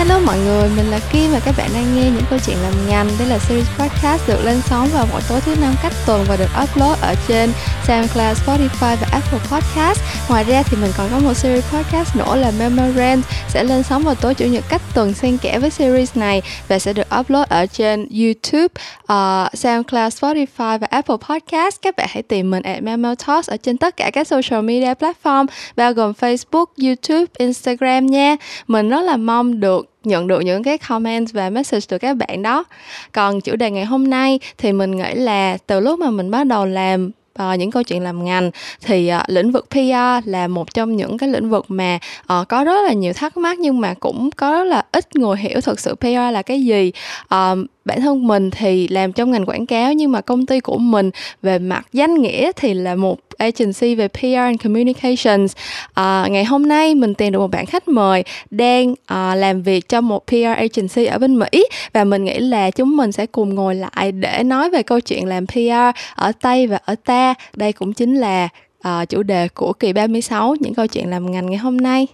Hello mọi người, mình là Kim và các bạn đang nghe những câu chuyện làm ngành. Đây là series podcast được lên sóng vào mỗi tối thứ năm cách tuần và được upload ở trên SoundCloud, Spotify và Apple Podcast. Ngoài ra thì mình còn có một series podcast nữa là Memorand sẽ lên sóng vào tối chủ nhật cách tuần xen kẽ với series này và sẽ được upload ở trên YouTube, uh, SoundCloud, Spotify và Apple Podcast. Các bạn hãy tìm mình at Memo Talks ở trên tất cả các social media platform bao gồm Facebook, YouTube, Instagram nha. Mình rất là mong được nhận được những cái comment và message từ các bạn đó. Còn chủ đề ngày hôm nay thì mình nghĩ là từ lúc mà mình bắt đầu làm uh, những câu chuyện làm ngành thì uh, lĩnh vực PR là một trong những cái lĩnh vực mà uh, có rất là nhiều thắc mắc nhưng mà cũng có rất là ít người hiểu thực sự PR là cái gì. Uh, bản thân mình thì làm trong ngành quảng cáo nhưng mà công ty của mình về mặt danh nghĩa thì là một agency về PR and communications. À, ngày hôm nay mình tìm được một bạn khách mời đang à, làm việc trong một PR agency ở bên Mỹ và mình nghĩ là chúng mình sẽ cùng ngồi lại để nói về câu chuyện làm PR ở Tây và ở ta đây cũng chính là à, chủ đề của kỳ 36 những câu chuyện làm ngành ngày hôm nay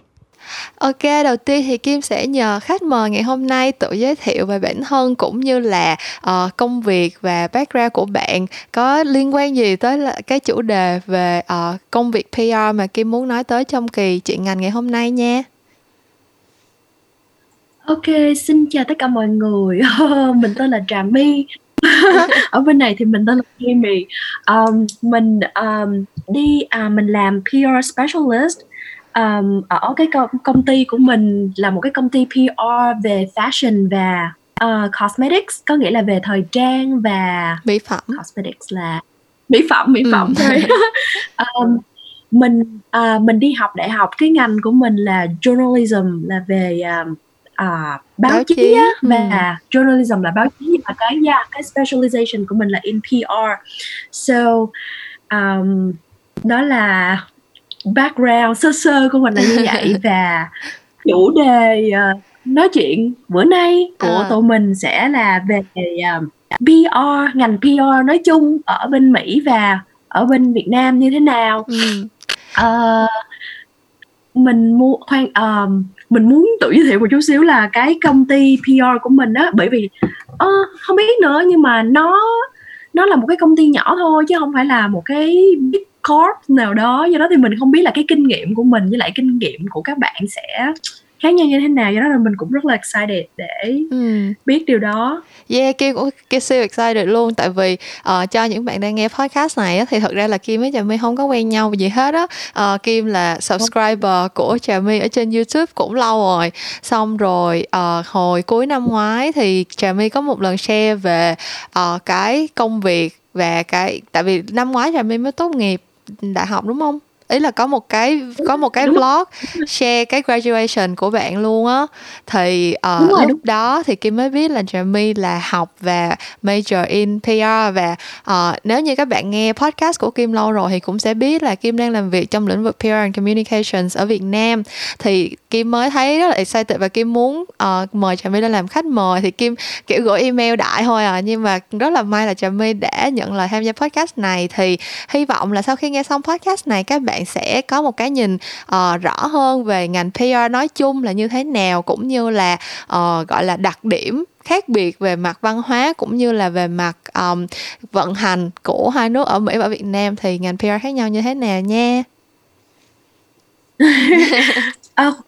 Ok, đầu tiên thì Kim sẽ nhờ khách mời ngày hôm nay tự giới thiệu về bản thân cũng như là uh, công việc và background của bạn có liên quan gì tới là cái chủ đề về uh, công việc PR mà Kim muốn nói tới trong kỳ chuyện ngành ngày hôm nay nha. Ok, xin chào tất cả mọi người. mình tên là Trà My. ở bên này thì mình tên là Kimmy. Um, mình um, đi uh, mình làm PR specialist um, ở cái công, công ty của mình là một cái công ty PR về fashion và uh, cosmetics có nghĩa là về thời trang và mỹ phẩm cosmetics là mỹ phẩm mỹ phẩm ừ. thôi um, mình uh, mình đi học đại học cái ngành của mình là journalism là về um, uh, báo, báo chí, chí á, ừ. và journalism là báo chí nhưng mà cái yeah, cái specialization của mình là in PR so um, đó là background sơ sơ của mình là như vậy và chủ đề uh, nói chuyện bữa nay của à. tụi mình sẽ là về uh, PR ngành PR nói chung ở bên Mỹ và ở bên Việt Nam như thế nào ừ. uh, mình mua khoan uh, mình muốn tự giới thiệu một chút xíu là cái công ty PR của mình á bởi vì uh, không biết nữa nhưng mà nó nó là một cái công ty nhỏ thôi chứ không phải là một cái big corp nào đó. Do đó thì mình không biết là cái kinh nghiệm của mình với lại kinh nghiệm của các bạn sẽ khác nhau như thế nào? Do đó là mình cũng rất là excited để ừ. biết điều đó. Yeah Kim cũng Kim siêu excited luôn. Tại vì uh, cho những bạn đang nghe podcast này á, thì thật ra là Kim với Trà My không có quen nhau gì hết á. Uh, Kim là subscriber của Trà My ở trên YouTube cũng lâu rồi. Xong rồi uh, hồi cuối năm ngoái thì Trà My có một lần share về uh, cái công việc và cái tại vì năm ngoái Trà My mới tốt nghiệp đại học đúng không ý là có một cái có một cái blog share cái graduation của bạn luôn á. Thì uh, rồi, lúc đúng. đó thì kim mới biết là Jamie là học và major in PR và uh, nếu như các bạn nghe podcast của kim lâu rồi thì cũng sẽ biết là kim đang làm việc trong lĩnh vực PR and communications ở Việt Nam. Thì kim mới thấy rất là excited và kim muốn uh, mời Jamie lên làm khách mời. Thì kim kiểu gửi email đại thôi à nhưng mà rất là may là Jamie đã nhận lời tham gia podcast này. Thì hy vọng là sau khi nghe xong podcast này các bạn bạn sẽ có một cái nhìn uh, rõ hơn về ngành PR nói chung là như thế nào cũng như là uh, gọi là đặc điểm khác biệt về mặt văn hóa cũng như là về mặt um, vận hành của hai nước ở Mỹ và Việt Nam. Thì ngành PR khác nhau như thế nào nha. à,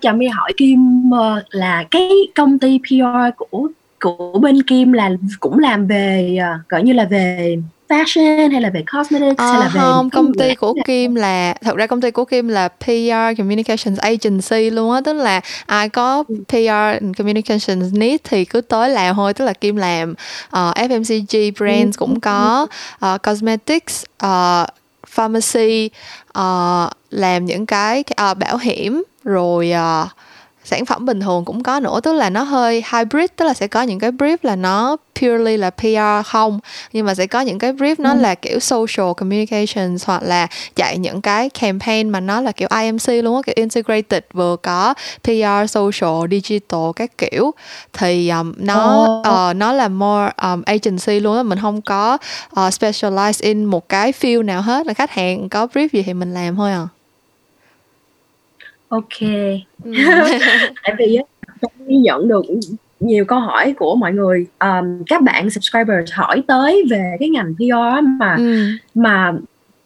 chào mi hỏi Kim là cái công ty PR của của bên Kim là cũng làm về gọi như là về fashion hay là về cosmetics à, hay là về không công ty của Kim là thật ra công ty của Kim là PR communications agency luôn á tức là ai có ừ. PR communications need thì cứ tới làm thôi tức là Kim làm uh, ờ, FMCG brands cũng có uh, cosmetics uh, pharmacy uh, làm những cái uh, bảo hiểm rồi uh, sản phẩm bình thường cũng có nữa tức là nó hơi hybrid tức là sẽ có những cái brief là nó purely là PR không nhưng mà sẽ có những cái brief nó ừ. là kiểu social communications hoặc là chạy những cái campaign mà nó là kiểu IMC luôn á kiểu integrated vừa có PR social digital các kiểu thì um, nó oh. uh, nó là more um, agency luôn á mình không có uh, specialize in một cái field nào hết là khách hàng có brief gì thì mình làm thôi à ok ừ. tại vì nhận được nhiều câu hỏi của mọi người um, các bạn subscribers hỏi tới về cái ngành PR mà ừ. mà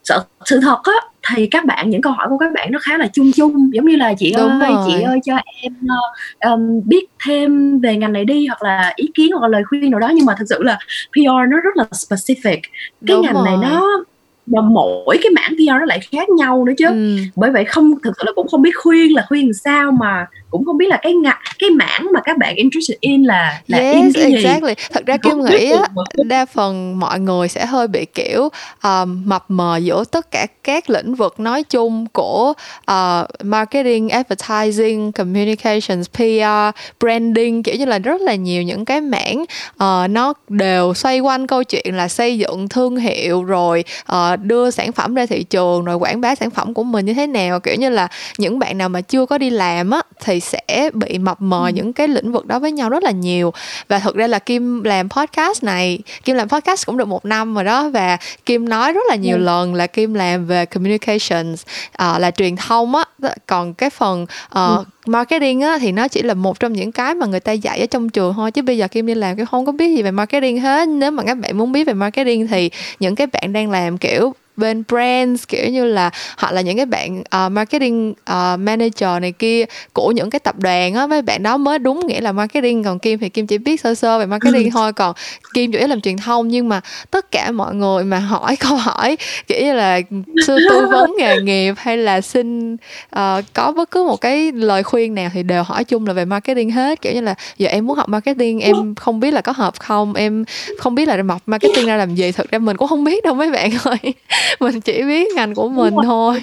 sự, sự thật á thì các bạn những câu hỏi của các bạn nó khá là chung chung giống như là chị Đúng ơi rồi. chị ơi cho em uh, um, biết thêm về ngành này đi hoặc là ý kiến hoặc là lời khuyên nào đó nhưng mà thực sự là PR nó rất là specific cái Đúng ngành rồi. này nó mà mỗi cái mảng PR nó lại khác nhau nữa chứ ừ. bởi vậy không thực sự là cũng không biết khuyên là khuyên sao mà cũng không biết là cái ngặt cái mảng mà các bạn interested in là là yes, in cái exactly. gì thật ra kim nghĩ á đa phần mọi người sẽ hơi bị kiểu um, mập mờ giữa tất cả các lĩnh vực nói chung của uh, marketing advertising communications PR branding kiểu như là rất là nhiều những cái mảng uh, nó đều xoay quanh câu chuyện là xây dựng thương hiệu rồi uh, đưa sản phẩm ra thị trường rồi quảng bá sản phẩm của mình như thế nào kiểu như là những bạn nào mà chưa có đi làm á thì sẽ bị mập mờ ừ. những cái lĩnh vực đó với nhau rất là nhiều và thực ra là kim làm podcast này kim làm podcast cũng được một năm rồi đó và kim nói rất là nhiều ừ. lần là kim làm về communications uh, là truyền thông á còn cái phần uh, ừ marketing á, thì nó chỉ là một trong những cái mà người ta dạy ở trong trường thôi, chứ bây giờ kim đi làm cái không có biết gì về marketing hết. Nếu mà các bạn muốn biết về marketing thì những cái bạn đang làm, kiểu bên brands kiểu như là hoặc là những cái bạn uh, marketing uh, manager này kia của những cái tập đoàn á mấy bạn đó mới đúng nghĩa là marketing còn kim thì kim chỉ biết sơ sơ về marketing thôi còn kim chủ yếu làm truyền thông. Nhưng mà tất cả mọi người mà hỏi câu hỏi kiểu như là sư tư vấn nghề nghiệp hay là xin uh, có bất cứ một cái lời khuyên nào thì đều hỏi chung là về marketing hết. Kiểu như là giờ em muốn học marketing em không biết là có hợp không em không biết là học marketing ra làm gì. Thực ra mình cũng không biết đâu mấy bạn ơi mình chỉ biết ngành của mình đúng thôi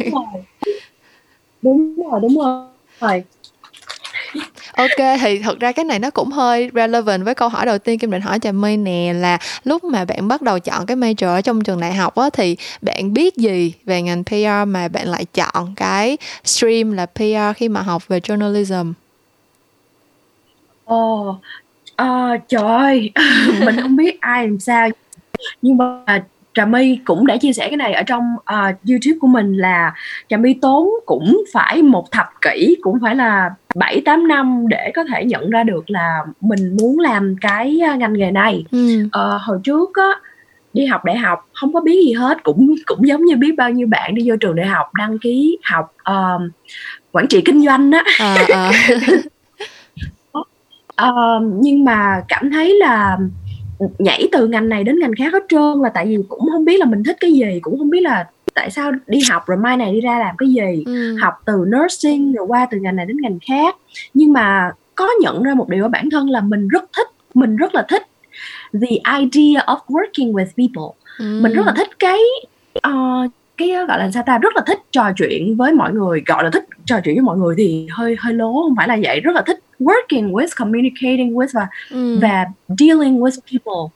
đúng rồi đúng rồi, đúng rồi. Ok thì thật ra cái này nó cũng hơi relevant với câu hỏi đầu tiên Kim định hỏi Trà My nè là lúc mà bạn bắt đầu chọn cái major ở trong trường đại học á thì bạn biết gì về ngành PR mà bạn lại chọn cái stream là PR khi mà học về journalism? Ồ, oh, uh, trời ơi, mình không biết ai làm sao nhưng mà Trà My cũng đã chia sẻ cái này ở trong uh, YouTube của mình là Trà My tốn cũng phải một thập kỷ cũng phải là 7 8 năm để có thể nhận ra được là mình muốn làm cái à, ngành nghề này. Ừ. Uh, hồi trước á đi học đại học không có biết gì hết cũng cũng giống như biết bao nhiêu bạn đi vô trường đại học đăng ký học uh, quản trị kinh doanh á. À, à. uh, nhưng mà cảm thấy là nhảy từ ngành này đến ngành khác hết trơn là tại vì cũng không biết là mình thích cái gì cũng không biết là tại sao đi học rồi mai này đi ra làm cái gì ừ. học từ nursing rồi qua từ ngành này đến ngành khác nhưng mà có nhận ra một điều ở bản thân là mình rất thích mình rất là thích the idea of working with people ừ. mình rất là thích cái uh, cái gọi là sao ta rất là thích trò chuyện với mọi người gọi là thích trò chuyện với mọi người thì hơi hơi lố không phải là vậy rất là thích working with communicating with và ừ. và dealing with people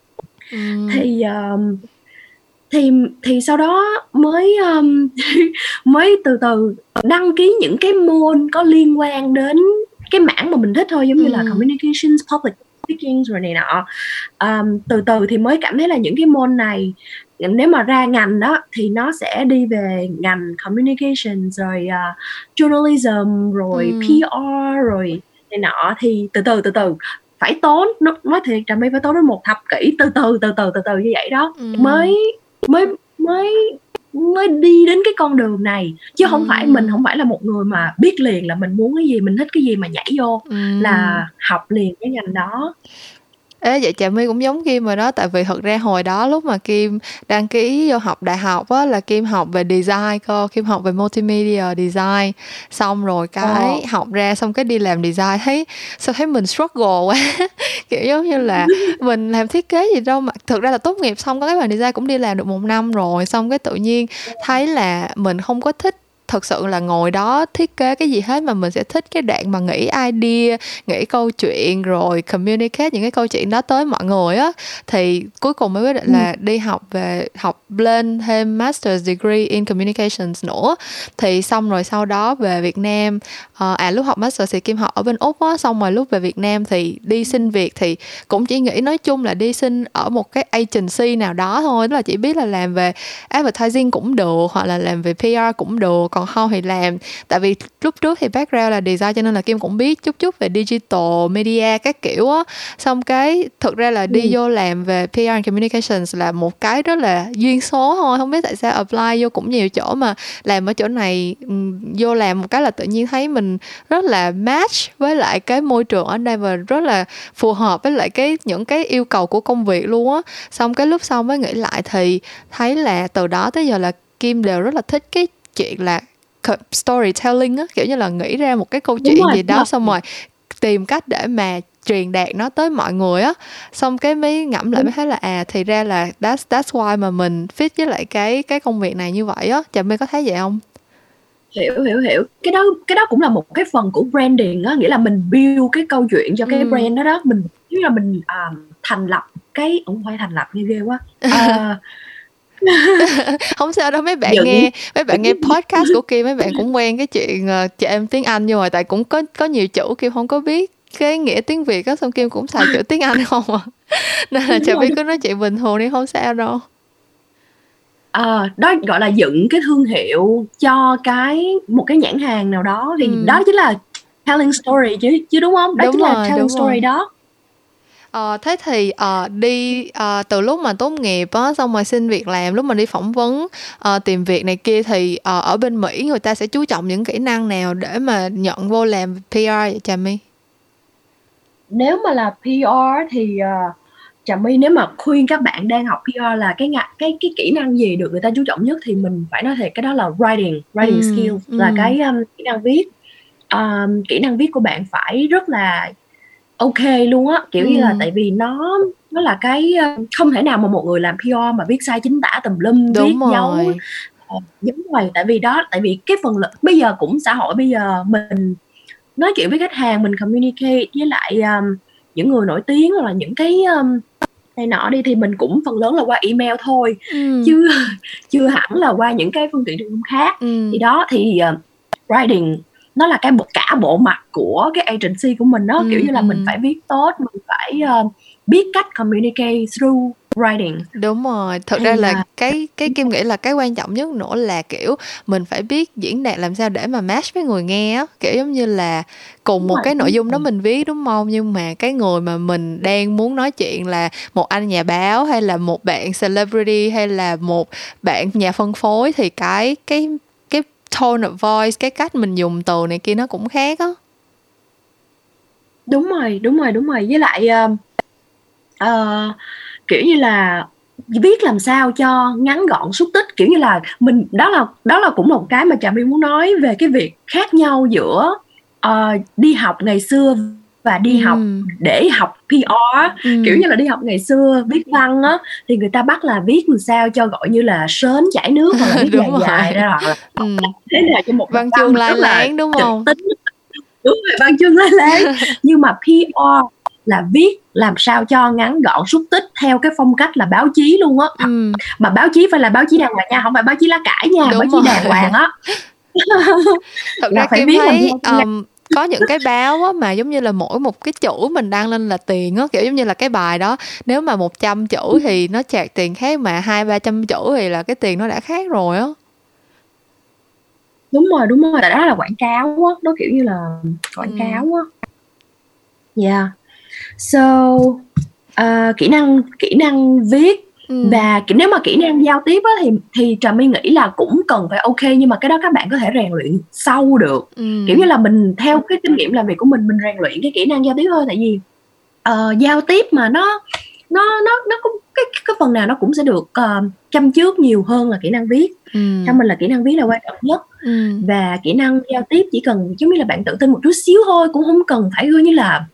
ừ. thì um, thì thì sau đó mới um, mới từ từ đăng ký những cái môn có liên quan đến cái mảng mà mình thích thôi giống ừ. như là communications public speaking rồi này nọ um, từ từ thì mới cảm thấy là những cái môn này nếu mà ra ngành đó thì nó sẽ đi về ngành communication rồi uh, journalism rồi ừ. PR rồi này nọ thì từ từ từ từ phải tốn nó nói thiệt là mới phải tốn đến một thập kỷ từ từ từ từ từ từ như vậy đó ừ. mới mới mới mới đi đến cái con đường này chứ ừ. không phải mình không phải là một người mà biết liền là mình muốn cái gì mình thích cái gì mà nhảy vô ừ. là học liền cái ngành đó Ê, vậy Trà My cũng giống Kim rồi đó Tại vì thật ra hồi đó lúc mà Kim đăng ký vô học đại học á Là Kim học về design cơ Kim học về multimedia design Xong rồi cái oh. học ra xong cái đi làm design Thấy sao thấy mình struggle quá Kiểu giống như là mình làm thiết kế gì đâu mà Thực ra là tốt nghiệp xong có cái bằng design cũng đi làm được một năm rồi Xong cái tự nhiên thấy là mình không có thích thật sự là ngồi đó thiết kế cái gì hết mà mình sẽ thích cái đoạn mà nghĩ idea nghĩ câu chuyện rồi communicate những cái câu chuyện đó tới mọi người á thì cuối cùng mới quyết định là ừ. đi học về học lên thêm master's degree in communications nữa thì xong rồi sau đó về Việt Nam uh, à lúc học master thì Kim học ở bên úc á xong rồi lúc về Việt Nam thì đi xin việc thì cũng chỉ nghĩ nói chung là đi xin ở một cái agency nào đó thôi tức là chỉ biết là làm về advertising cũng được hoặc là làm về PR cũng được còn không thì làm. Tại vì lúc trước thì background là design cho nên là kim cũng biết chút chút về digital media các kiểu á. Xong cái thực ra là đi ừ. vô làm về PR and communications là một cái rất là duyên số thôi. Không biết tại sao apply vô cũng nhiều chỗ mà làm ở chỗ này vô làm một cái là tự nhiên thấy mình rất là match với lại cái môi trường ở đây và rất là phù hợp với lại cái những cái yêu cầu của công việc luôn á. Xong cái lúc sau mới nghĩ lại thì thấy là từ đó tới giờ là kim đều rất là thích cái chuyện là storytelling á kiểu như là nghĩ ra một cái câu chuyện rồi, gì đó rồi. xong rồi tìm cách để mà truyền đạt nó tới mọi người á. Xong cái mới ngẫm lại mới thấy là à thì ra là that's that's why mà mình fit với lại cái cái công việc này như vậy á. Chả mới có thấy vậy không? Hiểu hiểu hiểu. Cái đó cái đó cũng là một cái phần của branding á nghĩa là mình build cái câu chuyện cho cái ừ. brand đó đó. Mình như là mình uh, thành lập cái không phải thành lập nghe ghê quá. Uh, không sao đâu mấy bạn Dựng. nghe mấy bạn nghe podcast của Kim mấy bạn cũng quen cái chuyện uh, chị em tiếng Anh nhưng mà tại cũng có có nhiều chữ Kim không có biết cái nghĩa tiếng Việt á xong Kim cũng xài chữ tiếng Anh không à nên là chả biết cứ nói chuyện bình thường đi không sao đâu à, đó gọi là dựng cái thương hiệu cho cái một cái nhãn hàng nào đó thì ừ. đó chính là telling story chứ chứ đúng không đó đúng chính rồi, là telling story rồi. đó Ờ, thế thì ờ, đi ờ, từ lúc mà tốt nghiệp á xong rồi xin việc làm lúc mà đi phỏng vấn ờ, tìm việc này kia thì ờ, ở bên Mỹ người ta sẽ chú trọng những kỹ năng nào để mà nhận vô làm PR vậy Trà My? Nếu mà là PR thì uh, Trà My nếu mà khuyên các bạn đang học PR là cái ngạ, cái cái kỹ năng gì được người ta chú trọng nhất thì mình phải nói thiệt cái đó là writing, writing ừ, skills ừ. là cái um, kỹ năng viết. Um, kỹ năng viết của bạn phải rất là ok luôn á kiểu ừ. như là tại vì nó nó là cái không thể nào mà một người làm PR mà viết sai chính tả tùm lum Đúng viết rồi. dấu giống vậy tại vì đó tại vì cái phần lực bây giờ cũng xã hội bây giờ mình nói chuyện với khách hàng mình communicate với lại um, những người nổi tiếng hoặc là những cái um, này nọ đi thì mình cũng phần lớn là qua email thôi ừ. chứ chưa hẳn là qua những cái phương tiện truyền thông khác ừ. thì đó thì uh, writing nó là cái bộ cả bộ mặt của cái agency của mình đó ừ, kiểu như là ừ. mình phải viết tốt mình phải uh, biết cách communicate through writing. Đúng rồi thật ra là, là cái cái kim nghĩ là cái quan trọng nhất nữa là kiểu mình phải biết diễn đạt làm sao để mà match với người nghe á. Kiểu giống như là cùng đúng một rồi, cái nội dung đó mình viết đúng không? Nhưng mà cái người mà mình đang muốn nói chuyện là một anh nhà báo hay là một bạn celebrity hay là một bạn nhà phân phối thì cái cái tone of voice cái cách mình dùng từ này kia nó cũng khác á. Đúng rồi đúng rồi đúng rồi. Với lại uh, uh, kiểu như là viết làm sao cho ngắn gọn xúc tích. Kiểu như là mình đó là đó là cũng một cái mà trà my muốn nói về cái việc khác nhau giữa uh, đi học ngày xưa và đi ừ. học để học PR ừ. kiểu như là đi học ngày xưa viết văn á thì người ta bắt là viết làm sao cho gọi như là sến chảy nước hoặc là viết dài dài ra hoặc là ừ. thế nào cho một văn chương lai láng đúng không tính. đúng rồi văn chương lai láng nhưng mà PR là viết làm sao cho ngắn gọn xúc tích theo cái phong cách là báo chí luôn á ừ. mà báo chí phải là báo chí đàng hoàng nha không phải báo chí lá cải nha Đúng báo rồi. chí đàng hoàng á thật ra phải viết thấy um, có những cái báo á mà giống như là mỗi một cái chữ mình đăng lên là tiền á kiểu giống như là cái bài đó nếu mà 100 chữ thì nó chạc tiền khác mà hai ba trăm chữ thì là cái tiền nó đã khác rồi á. Đúng rồi đúng rồi tại đó là quảng cáo á nó kiểu như là quảng ừ. cáo á. Yeah. So uh, kỹ năng kỹ năng viết Ừ. và nếu mà kỹ năng giao tiếp á, thì thì trà my nghĩ là cũng cần phải ok nhưng mà cái đó các bạn có thể rèn luyện sâu được ừ. kiểu như là mình theo cái kinh nghiệm làm việc của mình mình rèn luyện cái kỹ năng giao tiếp thôi tại vì uh, giao tiếp mà nó nó nó nó cũng cái cái phần nào nó cũng sẽ được uh, chăm trước nhiều hơn là kỹ năng viết ừ. mình là kỹ năng viết là quan trọng nhất ừ. và kỹ năng giao tiếp chỉ cần giống như là bạn tự tin một chút xíu thôi cũng không cần phải như là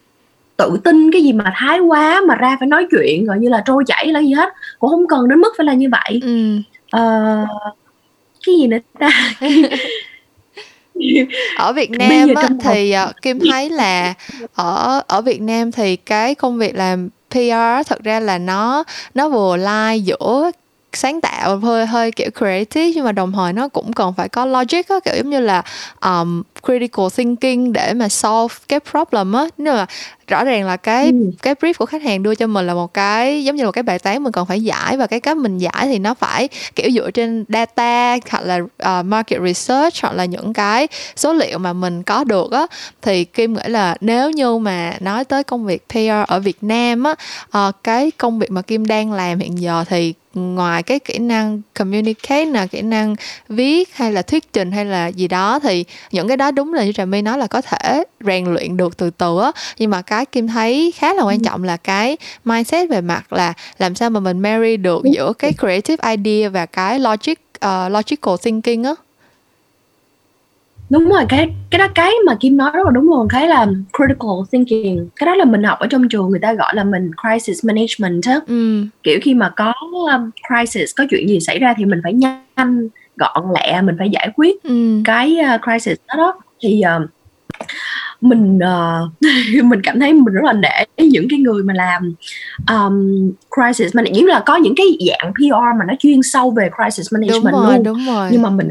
tự tin cái gì mà thái quá mà ra phải nói chuyện gọi như là trôi chảy là gì hết cũng không cần đến mức phải là như vậy ừ. uh, cái gì nữa ta ở Việt Nam á, thì uh, Kim thấy là ở ở Việt Nam thì cái công việc làm PR thật ra là nó nó vừa lai giữa sáng tạo hơi hơi kiểu creative nhưng mà đồng thời nó cũng cần phải có logic á kiểu giống như là um, critical thinking để mà solve cái problem á nếu mà rõ ràng là cái ừ. cái brief của khách hàng đưa cho mình là một cái giống như là cái bài toán mình cần phải giải và cái cách mình giải thì nó phải kiểu dựa trên data hoặc là uh, market research hoặc là những cái số liệu mà mình có được á thì kim nghĩ là nếu như mà nói tới công việc PR ở Việt Nam á uh, cái công việc mà kim đang làm hiện giờ thì ngoài cái kỹ năng communicate là kỹ năng viết hay là thuyết trình hay là gì đó thì những cái đó đúng là như trà my nói là có thể rèn luyện được từ từ á. Nhưng mà cái kim thấy khá là quan ừ. trọng là cái mindset về mặt là làm sao mà mình marry được giữa cái creative idea và cái logic uh, logical thinking á đúng rồi cái cái đó cái mà kim nói rất là đúng luôn cái là critical thinking cái đó là mình học ở trong trường người ta gọi là mình crisis management á ừ. kiểu khi mà có um, crisis có chuyện gì xảy ra thì mình phải nhanh gọn lẹ mình phải giải quyết ừ. cái uh, crisis đó đó thì uh, mình uh, mình cảm thấy mình rất là nể những cái người mà làm um, crisis management là có những cái dạng PR mà nó chuyên sâu về crisis management đúng rồi, luôn đúng rồi. nhưng mà mình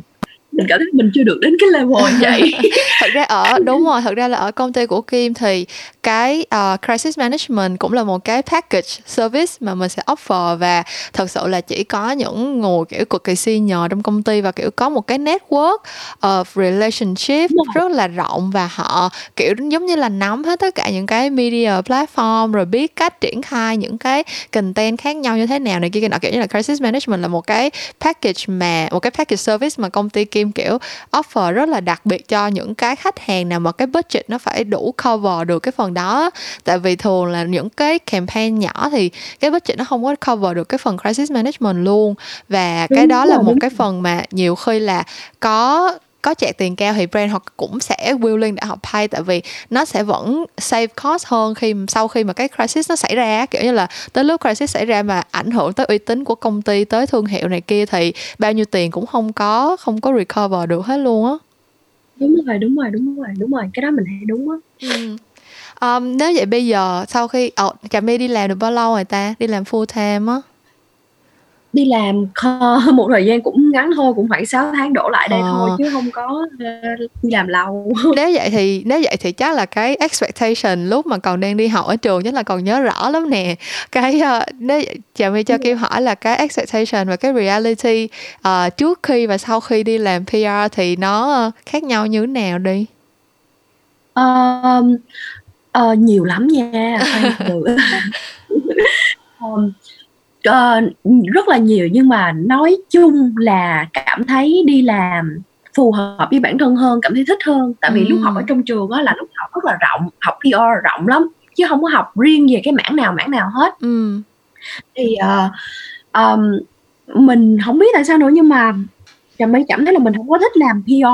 mình cảm thấy mình chưa được đến cái level vậy. Thật ra ở đúng rồi thật ra là ở công ty của Kim thì cái uh, crisis management cũng là một cái package service mà mình sẽ offer và thật sự là chỉ có những người kiểu cực kỳ senior trong công ty và kiểu có một cái network of relationship rất là rộng và họ kiểu giống như là nắm hết tất cả những cái media platform rồi biết cách triển khai những cái content khác nhau như thế nào này kia nọ kiểu như là crisis management là một cái package mà một cái package service mà công ty Kim kiểu offer rất là đặc biệt cho những cái khách hàng nào mà cái budget nó phải đủ cover được cái phần đó. Tại vì thường là những cái campaign nhỏ thì cái budget nó không có cover được cái phần crisis management luôn. Và cái đó là một cái phần mà nhiều khi là có có chạy tiền cao thì brand họ cũng sẽ willing để họ pay tại vì nó sẽ vẫn save cost hơn khi sau khi mà cái crisis nó xảy ra kiểu như là tới lúc crisis xảy ra mà ảnh hưởng tới uy tín của công ty tới thương hiệu này kia thì bao nhiêu tiền cũng không có không có recover được hết luôn á. Đúng rồi đúng rồi đúng rồi đúng rồi. Cái đó mình thấy đúng á. Ừ. um, nếu vậy bây giờ sau khi ờ, oh, trà my đi làm được bao lâu rồi ta? Đi làm full time á đi làm một thời gian cũng ngắn thôi cũng khoảng 6 tháng đổ lại đây ờ. thôi chứ không có uh, đi làm lâu nếu vậy thì nếu vậy thì chắc là cái expectation lúc mà còn đang đi học ở trường chắc là còn nhớ rõ lắm nè cái uh, nếu chào my cho ừ. kêu hỏi là cái expectation và cái reality uh, trước khi và sau khi đi làm PR thì nó uh, khác nhau như thế nào đi uh, uh, nhiều lắm nha um, uh, rất là nhiều nhưng mà nói chung là cảm thấy đi làm phù hợp với bản thân hơn cảm thấy thích hơn tại vì ừ. lúc học ở trong trường á là lúc học rất là rộng học PR rộng lắm chứ không có học riêng về cái mảng nào mảng nào hết ừ. thì uh, um, mình không biết tại sao nữa nhưng mà trà mấy cảm thấy là mình không có thích làm PR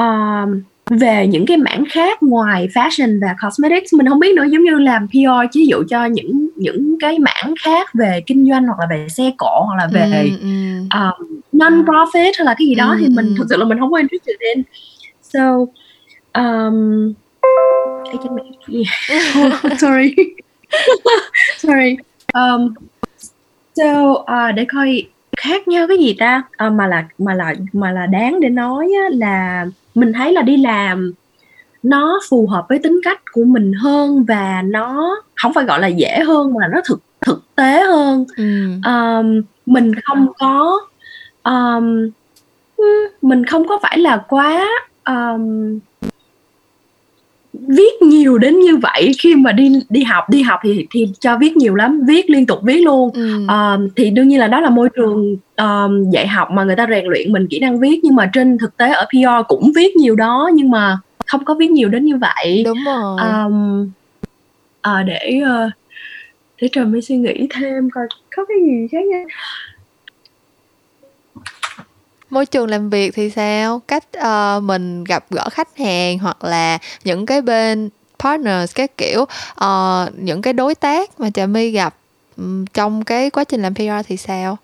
uh, về những cái mảng khác ngoài fashion và cosmetics mình không biết nữa giống như làm PR ví dụ cho những những cái mảng khác về kinh doanh hoặc là về xe cộ hoặc là về ừ, ừ. Um, non profit hay là cái gì đó ừ, thì mình ừ. thực sự là mình không có interested in so um, yeah. sorry sorry um, so uh, để coi khác nhau cái gì ta uh, mà là mà là mà là đáng để nói á, là mình thấy là đi làm nó phù hợp với tính cách của mình hơn và nó không phải gọi là dễ hơn mà nó thực thực tế hơn ừ. um, mình không có um, mình không có phải là quá um, viết nhiều đến như vậy. Khi mà đi đi học đi học thì thì cho viết nhiều lắm viết liên tục viết luôn. Ừ. um, thì đương nhiên là đó là môi trường um, dạy học mà người ta rèn luyện mình kỹ năng viết. Nhưng mà trên thực tế ở PR cũng viết nhiều đó nhưng mà không có viết nhiều đến như vậy. Đúng rồi. Um, à, để uh, để trời mới suy nghĩ thêm coi có cái gì khác nha môi trường làm việc thì sao cách uh, mình gặp gỡ khách hàng hoặc là những cái bên partners các kiểu uh, những cái đối tác mà trà my gặp um, trong cái quá trình làm PR thì sao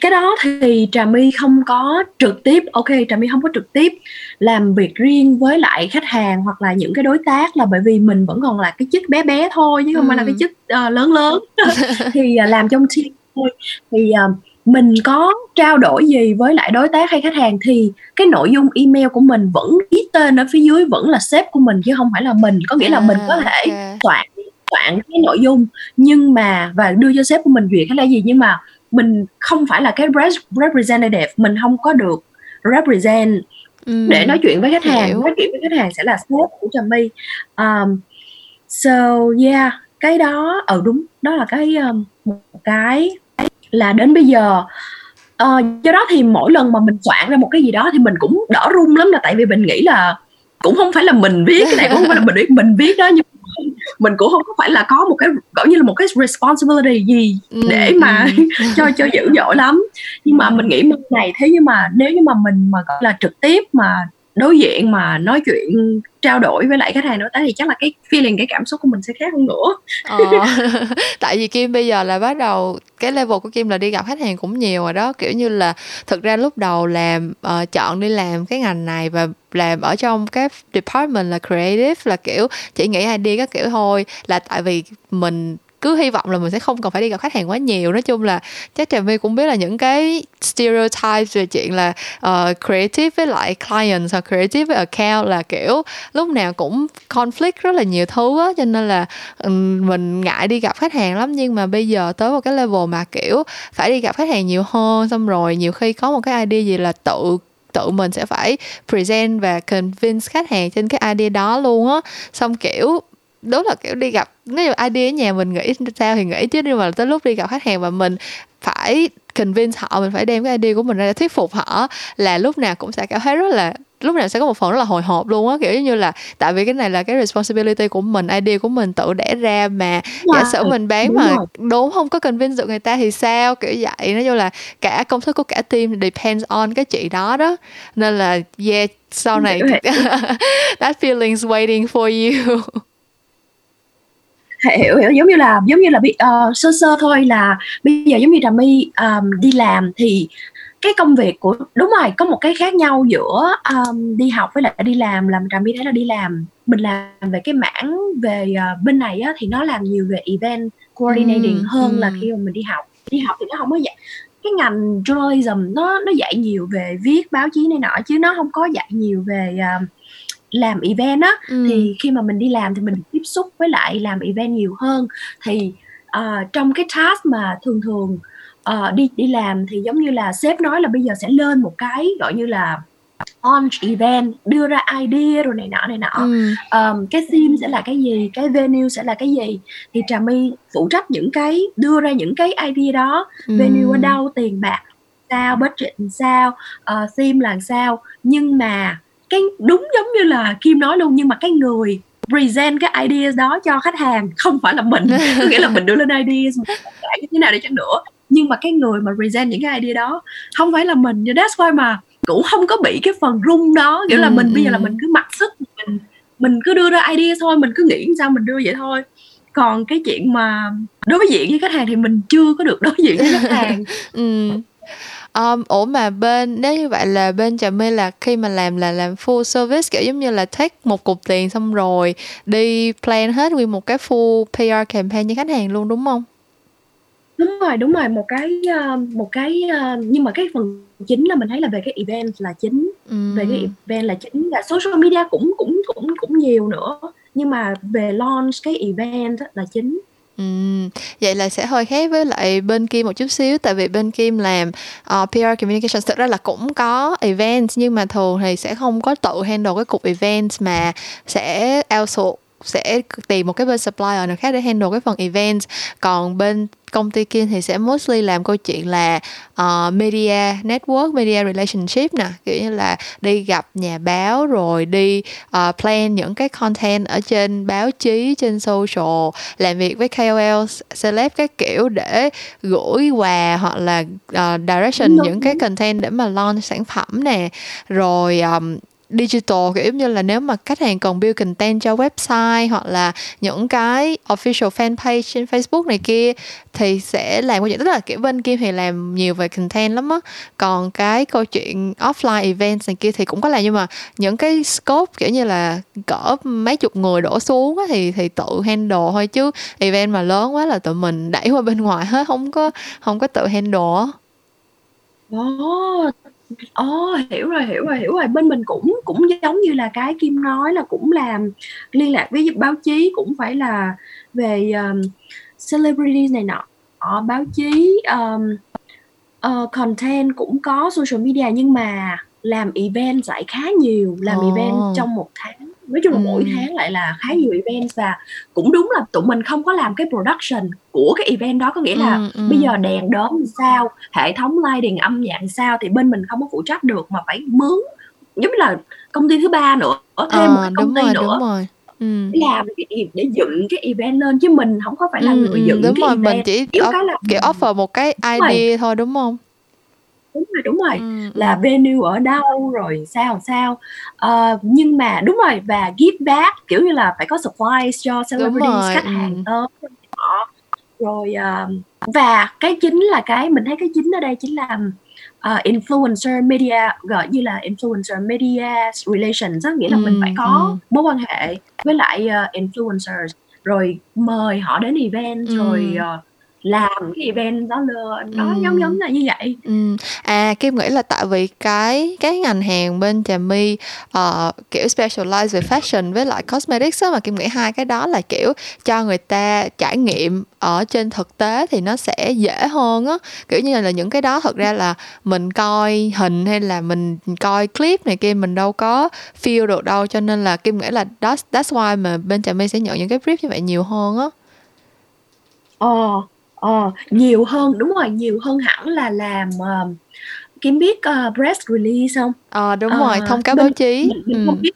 cái đó thì Trà My không có trực tiếp OK, Trà My không có trực tiếp làm việc riêng với lại khách hàng hoặc là những cái đối tác là bởi vì mình vẫn còn là cái chức bé bé thôi chứ không phải là cái chức, ờ, lớn lớn. Thì, à, làm trong team thôi. Thì, ờ, mình có trao đổi gì với lại đối tác hay khách hàng thì cái nội dung email của mình vẫn ký tên ở phía dưới vẫn là sếp của mình chứ không phải là mình. Có nghĩa là mình có À, thể OK. soạn soạn cái nội dung nhưng mà và đưa cho sếp của mình duyệt hay là gì, nhưng mà mình không phải là cái res representative, mình hông có được represent để nói chuyện với khách hàng. hiểu. Nói chuyện với khách hàng sẽ là sếp của Trà My. Um, so yeah, cái đó ừ, đúng, đó là cái, ờm, một cái là đến bây giờ ờ, do đó thì mỗi lần mà mình soạn ra một cái gì đó thì mình cũng đỡ run lắm là tại vì mình nghĩ là cũng hông phải là mình viết, cái này cũng hông phải là mình viết mình viết đó nhưng mình cũng hông có phải là có một cái, gọi như là, một cái responsibility gì để Ừm, mà ừm. cho cho dữ dội lắm. Nhưng mà mình nghĩ bên này thế nhưng mà nếu như mà mình mà, gọi là, trực tiếp mà đối diện mà nói chuyện, trao đổi với lại khách hàng đối tác thì chắc là cái feeling, cái cảm xúc của mình sẽ khác hơn nữa. Ờ, tại vì Kim bây giờ là bắt đầu cái level của Kim là đi gặp khách hàng cũng nhiều rồi đó, kiểu như là, thực ra lúc đầu làm, uh, chọn đi làm cái ngành này và làm ở trong cái department là creative là, kiểu, chỉ nghĩ idea các kiểu thôi, là tại vì mình cứ hy vọng là mình sẽ không cần phải đi gặp khách hàng quá nhiều. Nói chung là chắc Trà My cũng biết là những cái stereotypes về chuyện là, uh, creative với lại clients hoặc creative với account là, kiểu, lúc nào cũng conflict rất là nhiều thứ á, cho nên là, mình ngại đi gặp khách hàng lắm. Nhưng mà bây giờ tới một cái level mà, kiểu, phải đi gặp khách hàng nhiều hơn, xong rồi nhiều khi có một cái idea gì là tự tự mình sẽ phải present và convince khách hàng trên cái idea đó luôn á. Xong, kiểu, đúng là, kiểu, đi gặp nếu như idea ở nhà mình nghĩ sao thì nghĩ chứ nhưng mà tới lúc đi gặp khách hàng và mình phải convince họ, mình phải đem cái idea của mình ra để thuyết phục họ là lúc nào cũng sẽ cảm thấy rất là lúc nào sẽ có một phần rất là hồi hộp luôn á, kiểu như là tại vì cái này là cái responsibility của mình, idea của mình tự đẻ ra mà giả sử mình bán đúng mà rồi. đúng hông có convince được người ta thì sao, kiểu vậy. Nói chung là cả công thức của cả team depends on cái chuyện đó đó. Nên là yeah, sau này that feeling's waiting for you. Hiểu, hiểu, giống như là giống như là bi ờ, sơ sơ thôi là bây giờ giống như Trà My, ờm, đi làm thì cái công việc của đúng rồi, có một cái khác nhau giữa, ờm, đi học với lại đi làm là Trà My thấy là đi làm mình làm về cái mảng về, ờ, bên này á thì nó làm nhiều về event coordinating Ừm, hơn là ừm. khi mà mình đi học. Đi học thì nó hông có dạy cái ngành journalism nó nó dạy nhiều về viết báo chí này nọ chứ nó hông có dạy nhiều về, ờ, làm event á. Ừm. Thì khi mà mình đi làm thì mình tiếp xúc với lại làm event nhiều hơn. Thì, ờ, trong cái task mà thường thường, ờ, đi đi làm thì giống như là sếp nói là bây giờ sẽ lên một cái, gọi như là, launch event, đưa ra idea rồi này nọ, này nọ. Ừm. Ờm, cái theme sẽ là cái gì, cái venue sẽ là cái gì, thì Trà My phụ trách những cái đưa ra những cái idea đó, venue ở đâu, tiền bạc sao, budget làm sao, ờ, theme là sao. Nhưng mà cái đúng giống như là Kim nói luôn, nhưng mà cái người present cái ideas đó cho khách hàng không phải là mình. Có nghĩa là mình đưa lên ideas, như thế nào đi chăng nữa, nhưng mà cái người mà present những cái idea đó hông phải là mình. So that's why mà cũng hông có bị cái phần run đó, kiểu là, Ừm, mình bây giờ là mình cứ mặc sức mình mình cứ đưa ra idea thôi, mình cứ nghĩ sao mình đưa vậy thôi. Còn cái chuyện mà đối diện với khách hàng thì mình chưa có được đối diện với khách hàng. Ừm. Ờm, ủa mà bên nếu như vậy là bên Trà My là khi mà làm là làm full service, kiểu giống như là take một cục tiền xong rồi đi plan hết nguyên một cái full PR campaign cho khách hàng luôn, đúng hông? Đúng rồi, đúng rồi, một cái, ơ, một cái, ơ nhưng mà cái phần chính là mình thấy là về cái event là chính, về cái event là chính và social media cũng cũng cũng cũng nhiều nữa, nhưng mà về launch cái event là chính. Vậy là sẽ hơi khác với lại bên Kim một chút xíu, tại vì bên Kim làm, ờ, uh, PR communication thực ra là cũng có events nhưng mà thường thì sẽ không có tự handle cái cục events mà sẽ outsource, sẽ tìm một cái bên supplier nào khác để handle cái phần events. Còn bên công ty Kim thì sẽ mostly làm câu chuyện là, ờ, media network, media relationship nè, kiểu như là đi gặp nhà báo rồi đi, ờ, plan những cái content ở trên báo chí, trên social, làm việc với KOL, celeb các kiểu để gửi quà hoặc là, ờ, direction Đúng, những cái content để mà launch sản phẩm nè. Rồi, ờm, digital, kiểu như là nếu mà khách hàng cần build content cho website hoặc là những cái official fan page trên Facebook này kia, thì sẽ làm câu chuyện tức là, kiểu, bên Kim thì làm nhiều về content lắm á. Còn cái câu chuyện offline event này kia thì cũng có làm, nhưng mà những cái scope, kiểu như là cỡ mấy chục người đổ xuống á thì thì tự handle thôi chứ event mà lớn quá là tụi mình đẩy qua bên ngoài hết, không có không có tự handle á. Ồ, hiểu rồi, hiểu rồi, hiểu rồi. Bên mình cũng cũng giống như là cái Kim nói là cũng làm liên lạc với báo chí cũng phải là về um, celebrities này nọ, báo chí um, uh, content cũng có social media nhưng mà làm event lại khá nhiều, làm oh. event trong một tháng nói chung là ừ. mỗi tháng lại là khá nhiều event và cũng đúng là tụi mình không có làm cái production của cái event đó có nghĩa là ừ, ừ. bây giờ đèn đóm sao hệ thống lighting âm nhạc sao thì bên mình không có phụ trách được mà phải mướn giống là công ty thứ ba nữa ở thêm à, một cái công ty rồi, nữa đúng rồi. Ừ. làm cái để dựng cái event lên chứ mình không có phải là ừ, người dựng đúng cái rồi, event mình chỉ kiểu, cái là... kiểu offer một cái idea thôi đúng không đúng rồi đúng rồi ừ. là venue ở đâu rồi sao sao uh, nhưng mà đúng rồi và give back kiểu như là phải có supplies cho celebrities khách hàng tới họ rồi uh, và cái chính là cái mình thấy cái chính ở đây chính là uh, influencer media gọi như là influencer media relations đó nghĩa là ừ, mình phải có ừ. mối quan hệ với lại uh, influencers rồi mời họ đến event ừ. rồi uh, làm cái event đó lên nó ừ. giống giống là như vậy ừ. à kim nghĩ là tại vì cái cái ngành hàng bên trà my uh, kiểu specialize về fashion với lại cosmetics á mà kim nghĩ hai cái đó là kiểu cho người ta trải nghiệm ở trên thực tế thì nó sẽ dễ hơn á kiểu như là những cái đó thật ra là mình coi hình hay là mình coi clip này kia mình đâu có feel được đâu cho nên là kim nghĩ là đó that's why mà bên trà my sẽ nhận những cái brief như vậy nhiều hơn á Ờ, Ờ, nhiều hơn, đúng rồi, nhiều hơn hẳn là làm, ờ, Kim biết, ờ, press release hông? Ờ, đúng rồi, Ờ, thông cáo báo chí. mình mình không biết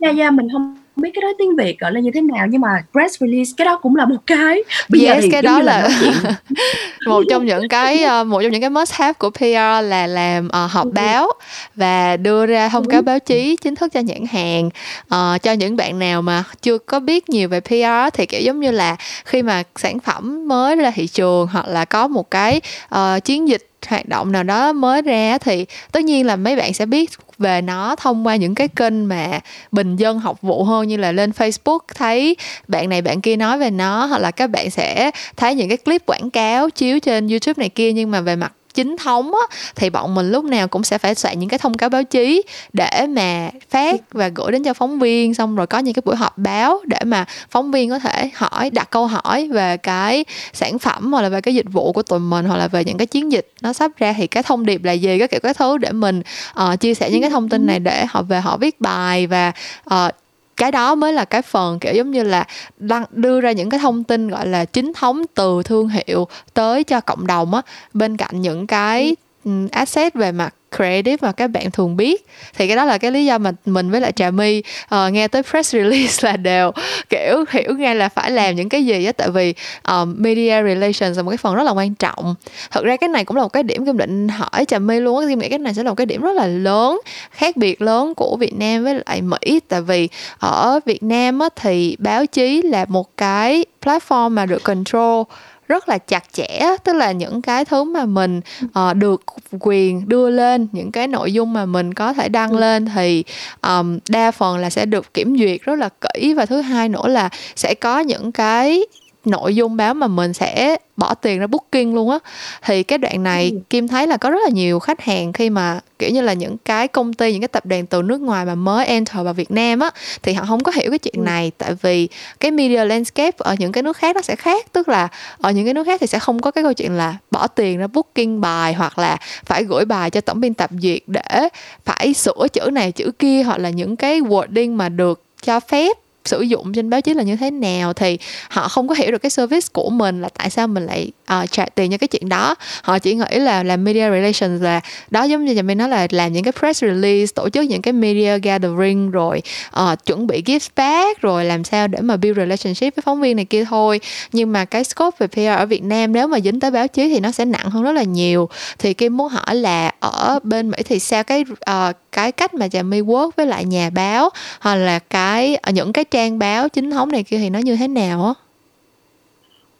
yeah, yeah, mình hông biết cái đó tiếng Việt gọi là như thế nào nhưng mà press release cái đó cũng là một cái. Bây giờ Yes, thì cái đó là là một trong những cái, ờ, một trong những cái must have của PR là làm, ờ, họp báo và đưa ra thông cáo báo chí chính thức cho nhãn hàng. Ờ, cho những bạn nào mà chưa có biết nhiều về PR thì, kiểu, giống như là khi mà sản phẩm mới ra thị trường hoặc là có một cái, ờ, chiến dịch hoạt động nào đó mới ra thì tất nhiên là mấy bạn sẽ biết về nó thông qua những cái kênh mà bình dân học vụ hơn như là lên Facebook, thấy bạn này bạn kia nói về nó, hoặc là các bạn sẽ thấy những cái clip quảng cáo chiếu trên YouTube này kia nhưng mà về mặt chính thống á, thì bọn mình lúc nào cũng sẽ phải soạn những cái thông cáo báo chí để mà phát và gửi đến cho phóng viên. Xong rồi có những cái buổi họp báo để mà phóng viên có thể hỏi đặt câu hỏi về cái sản phẩm hoặc là về cái dịch vụ của tụi mình hoặc là về những cái chiến dịch nó sắp ra. Thì cái thông điệp là gì? Các kiểu cái thứ để mình uh, chia sẻ những cái thông tin này để họ về họ viết bài và uh, cái đó mới là cái phần kiểu giống như là đăng đưa ra những cái thông tin gọi là chính thống từ thương hiệu tới cho cộng đồng á bên cạnh những cái ừ. asset về mặt creative mà các bạn thường biết. Thì cái đó là cái lý do mà mình với lại trà my uh, nghe tới press release là đều kiểu hiểu ngay là phải làm những cái gì á. Tại vì um, media relations là một cái phần rất là quan trọng. Thật ra cái này cũng là một cái điểm kim định hỏi trà my luôn á. Kim nghĩ cái này sẽ là một cái điểm rất là lớn khác biệt lớn của việt nam với lại mỹ. Tại vì ở việt nam á thì báo chí là một cái platform mà được control rất là chặt chẽ tức là những cái thứ mà mình uh, được quyền đưa lên những cái nội dung mà mình có thể đăng ừ. lên thì um, đa phần là sẽ được kiểm duyệt rất là kỹ và thứ hai nữa là sẽ có những cái nội dung báo mà mình sẽ bỏ tiền ra booking luôn á thì cái đoạn này ừ. kim thấy là có rất là nhiều khách hàng khi mà kiểu như là những cái công ty những cái tập đoàn từ nước ngoài mà mới enter vào Việt Nam á thì họ không có hiểu cái chuyện ừ. này tại vì cái media landscape ở những cái nước khác nó sẽ khác tức là ở những cái nước khác thì sẽ không có cái câu chuyện là bỏ tiền ra booking bài hoặc là phải gửi bài cho tổng biên tập duyệt để phải sửa chữ này chữ kia hoặc là những cái wording mà được cho phép sử dụng trên báo chí là như thế nào thì họ không có hiểu được cái service của mình là tại sao mình lại uh, trả tiền cho cái chuyện đó. Họ chỉ nghĩ là làm media relations là đó giống như nhà mình nói là làm những cái press release tổ chức những cái media gathering rồi uh, chuẩn bị gift bag rồi làm sao để mà build relationship với phóng viên này kia thôi. Nhưng mà cái scope về PR ở Việt Nam nếu mà dính tới báo chí thì nó sẽ nặng hơn rất là nhiều. Thì Kim muốn hỏi là ở bên Mỹ thì sao cái uh, cái cách mà trà my work với lại nhà báo hoặc là cái những cái trang báo chính thống này kia thì nó như thế nào á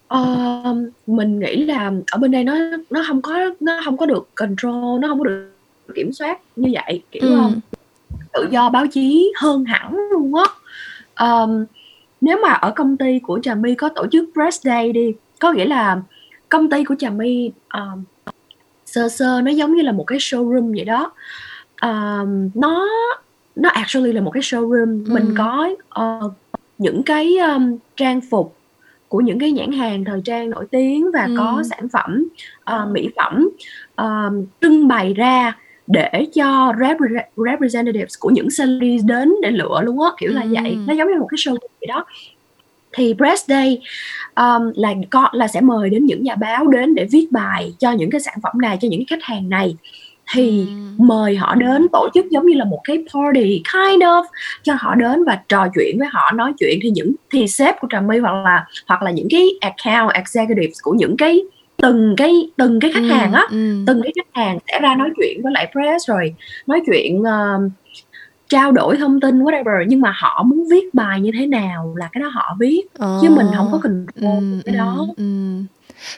Ờ, mình nghĩ là ở bên đây nó nó không có nó không có được control, nó không có được kiểm soát như vậy, kiểu, Ừm. Ờ, tự do báo chí hơn hẳn luôn á. Ờm, nếu mà ở công ty của Trà My có tổ chức press day đi, có nghĩa là công ty của Trà My, ờm, sơ sơ nó giống như là một cái showroom vậy đó. Nó nó actually là một cái showroom, mình Ừm. có, ờ, những cái, ờm, trang phục của những cái nhãn hàng thời trang nổi tiếng và ừ. có sản phẩm uh, mỹ phẩm uh, trưng bày ra để cho repre- representatives của những celebrities đến để lựa luôn á kiểu là ừ. vậy nó giống như một cái show vậy đó thì press day um, là có là sẽ mời đến những nhà báo đến để viết bài cho những cái sản phẩm này cho những cái khách hàng này thì mời họ đến tổ chức giống như là một cái party kind of cho họ đến và trò chuyện với họ nói chuyện thì những thì sếp của trà my hoặc là hoặc là những cái account executives của những cái từng cái từng cái khách ừ, hàng á ừ. từng cái khách hàng sẽ ra nói chuyện với lại press rồi nói chuyện uh, trao đổi thông tin whatever nhưng mà họ muốn viết bài như thế nào là cái đó họ viết oh. chứ mình không có cần ừ, cái đó ừ, ừ.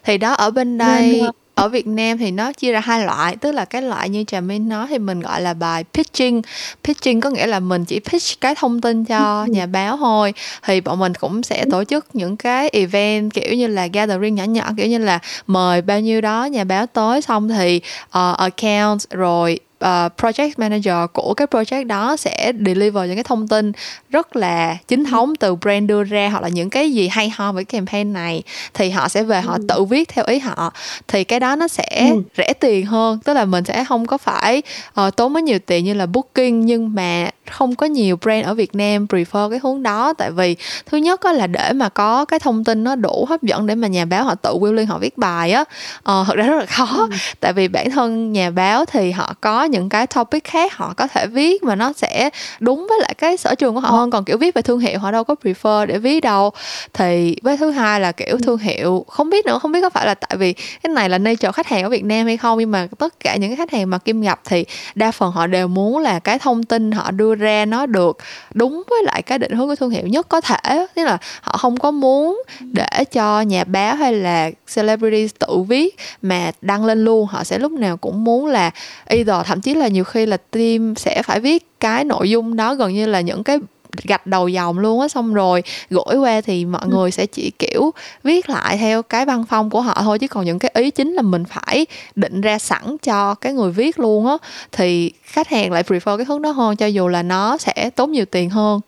thì đó ở bên đây Nên, ở Việt Nam thì nó chia ra hai loại tức là cái loại như trà minh nói thì mình gọi là bài pitching. Pitching có nghĩa là mình chỉ pitch cái thông tin cho nhà báo thôi. Thì bọn mình cũng sẽ tổ chức những cái event kiểu như là gathering nhỏ nhỏ kiểu như là mời bao nhiêu đó nhà báo tới xong thì uh, account rồi uh, project manager của cái project đó sẽ deliver những cái thông tin rất là chính ừ. thống từ brand đưa ra hoặc là những cái gì hay ho với campaign này thì họ sẽ về họ ừ. tự viết theo ý họ thì cái đó nó sẽ ừ. rẻ tiền hơn tức là mình sẽ không có phải uh, tốn quá nhiều tiền như là booking nhưng mà không có nhiều brand ở Việt Nam prefer cái hướng đó. Tại vì thứ nhất á là để mà có cái thông tin nó đủ hấp dẫn để mà nhà báo họ tự willing họ viết bài á. Uh, thật ra rất là khó. Ừ. tại vì bản thân nhà báo thì họ có những cái topic khác họ có thể viết mà nó sẽ đúng với lại cái sở trường của họ hơn. Còn kiểu viết về thương hiệu họ đâu có prefer để viết đâu. Thì với thứ hai là kiểu thương hiệu không biết nữa không biết có phải là tại vì cái này là nature khách hàng ở Việt Nam hay không nhưng mà tất cả những cái khách hàng mà Kim gặp thì đa phần họ đều muốn là cái thông tin họ đưa ra nó được đúng với lại cái định hướng của thương hiệu nhất có thể. Tức là họ không có muốn để cho nhà báo hay là celebrity tự viết mà đăng lên luôn. Họ sẽ lúc nào cũng muốn là either, thậm chí là nhiều khi là team sẽ phải viết cái nội dung đó gần như là những cái gạch đầu dòng luôn á xong rồi gửi qua thì mọi ừ. người sẽ chỉ kiểu viết lại theo cái văn phong của họ thôi chứ còn những cái ý chính là mình phải định ra sẵn cho cái người viết luôn á thì khách hàng lại prefer cái hướng đó hơn cho dù là nó sẽ tốn nhiều tiền hơn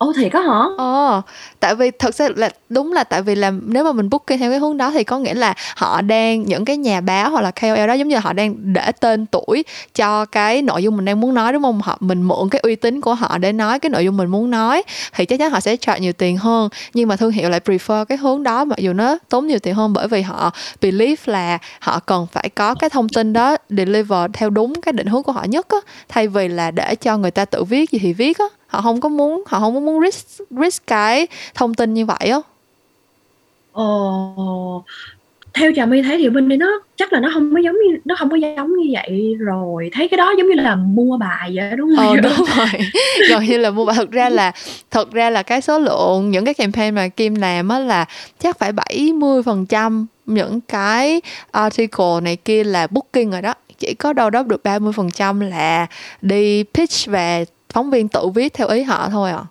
Ồ thiệt có hả? Ờ, tại vì thật sự là đúng là tại vì là nếu mà mình booking theo cái hướng đó thì có nghĩa là họ đang những cái nhà báo hoặc là KOL đó giống như là họ đang để tên tuổi cho cái nội dung mình đang muốn nói đúng không? Họ mình mượn cái uy tín của họ để nói cái nội dung mình muốn nói thì chắc chắn họ sẽ charge nhiều tiền hơn. Nhưng mà thương hiệu lại prefer cái hướng đó mặc dù nó tốn nhiều tiền hơn bởi vì họ believe là họ cần phải có cái thông tin đó deliver theo đúng cái định hướng của họ nhất á thay vì là để cho người ta tự viết gì thì viết á họ không có muốn họ không có muốn risk risk cái thông tin như vậy á. Ờ theo trà my thấy thì bên đây nó chắc là nó không có giống như nó không có giống như vậy rồi. Thấy cái đó giống như là mua bài vậy đúng không? Ờ đúng rồi. Gần như là mua bài. Thực ra là thực ra là cái số lượng những cái campaign mà Kim làm á là chắc phải 70 phần trăm. Những cái article này kia là booking rồi đó. Chỉ có đâu đó được 30 phần trăm là đi pitch và phóng viên tự viết theo ý họ thôi à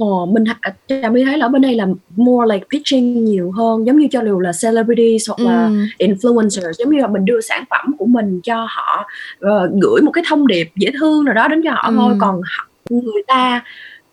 Ồ, mình Trà My thấy là ở bên đây là more like pitching nhiều hơn giống như cho dù là celebrities hoặc là ừ. influencers giống như là mình đưa sản phẩm của mình cho họ uh, gửi một cái thông điệp dễ thương nào đó đến cho họ ừ. thôi còn người ta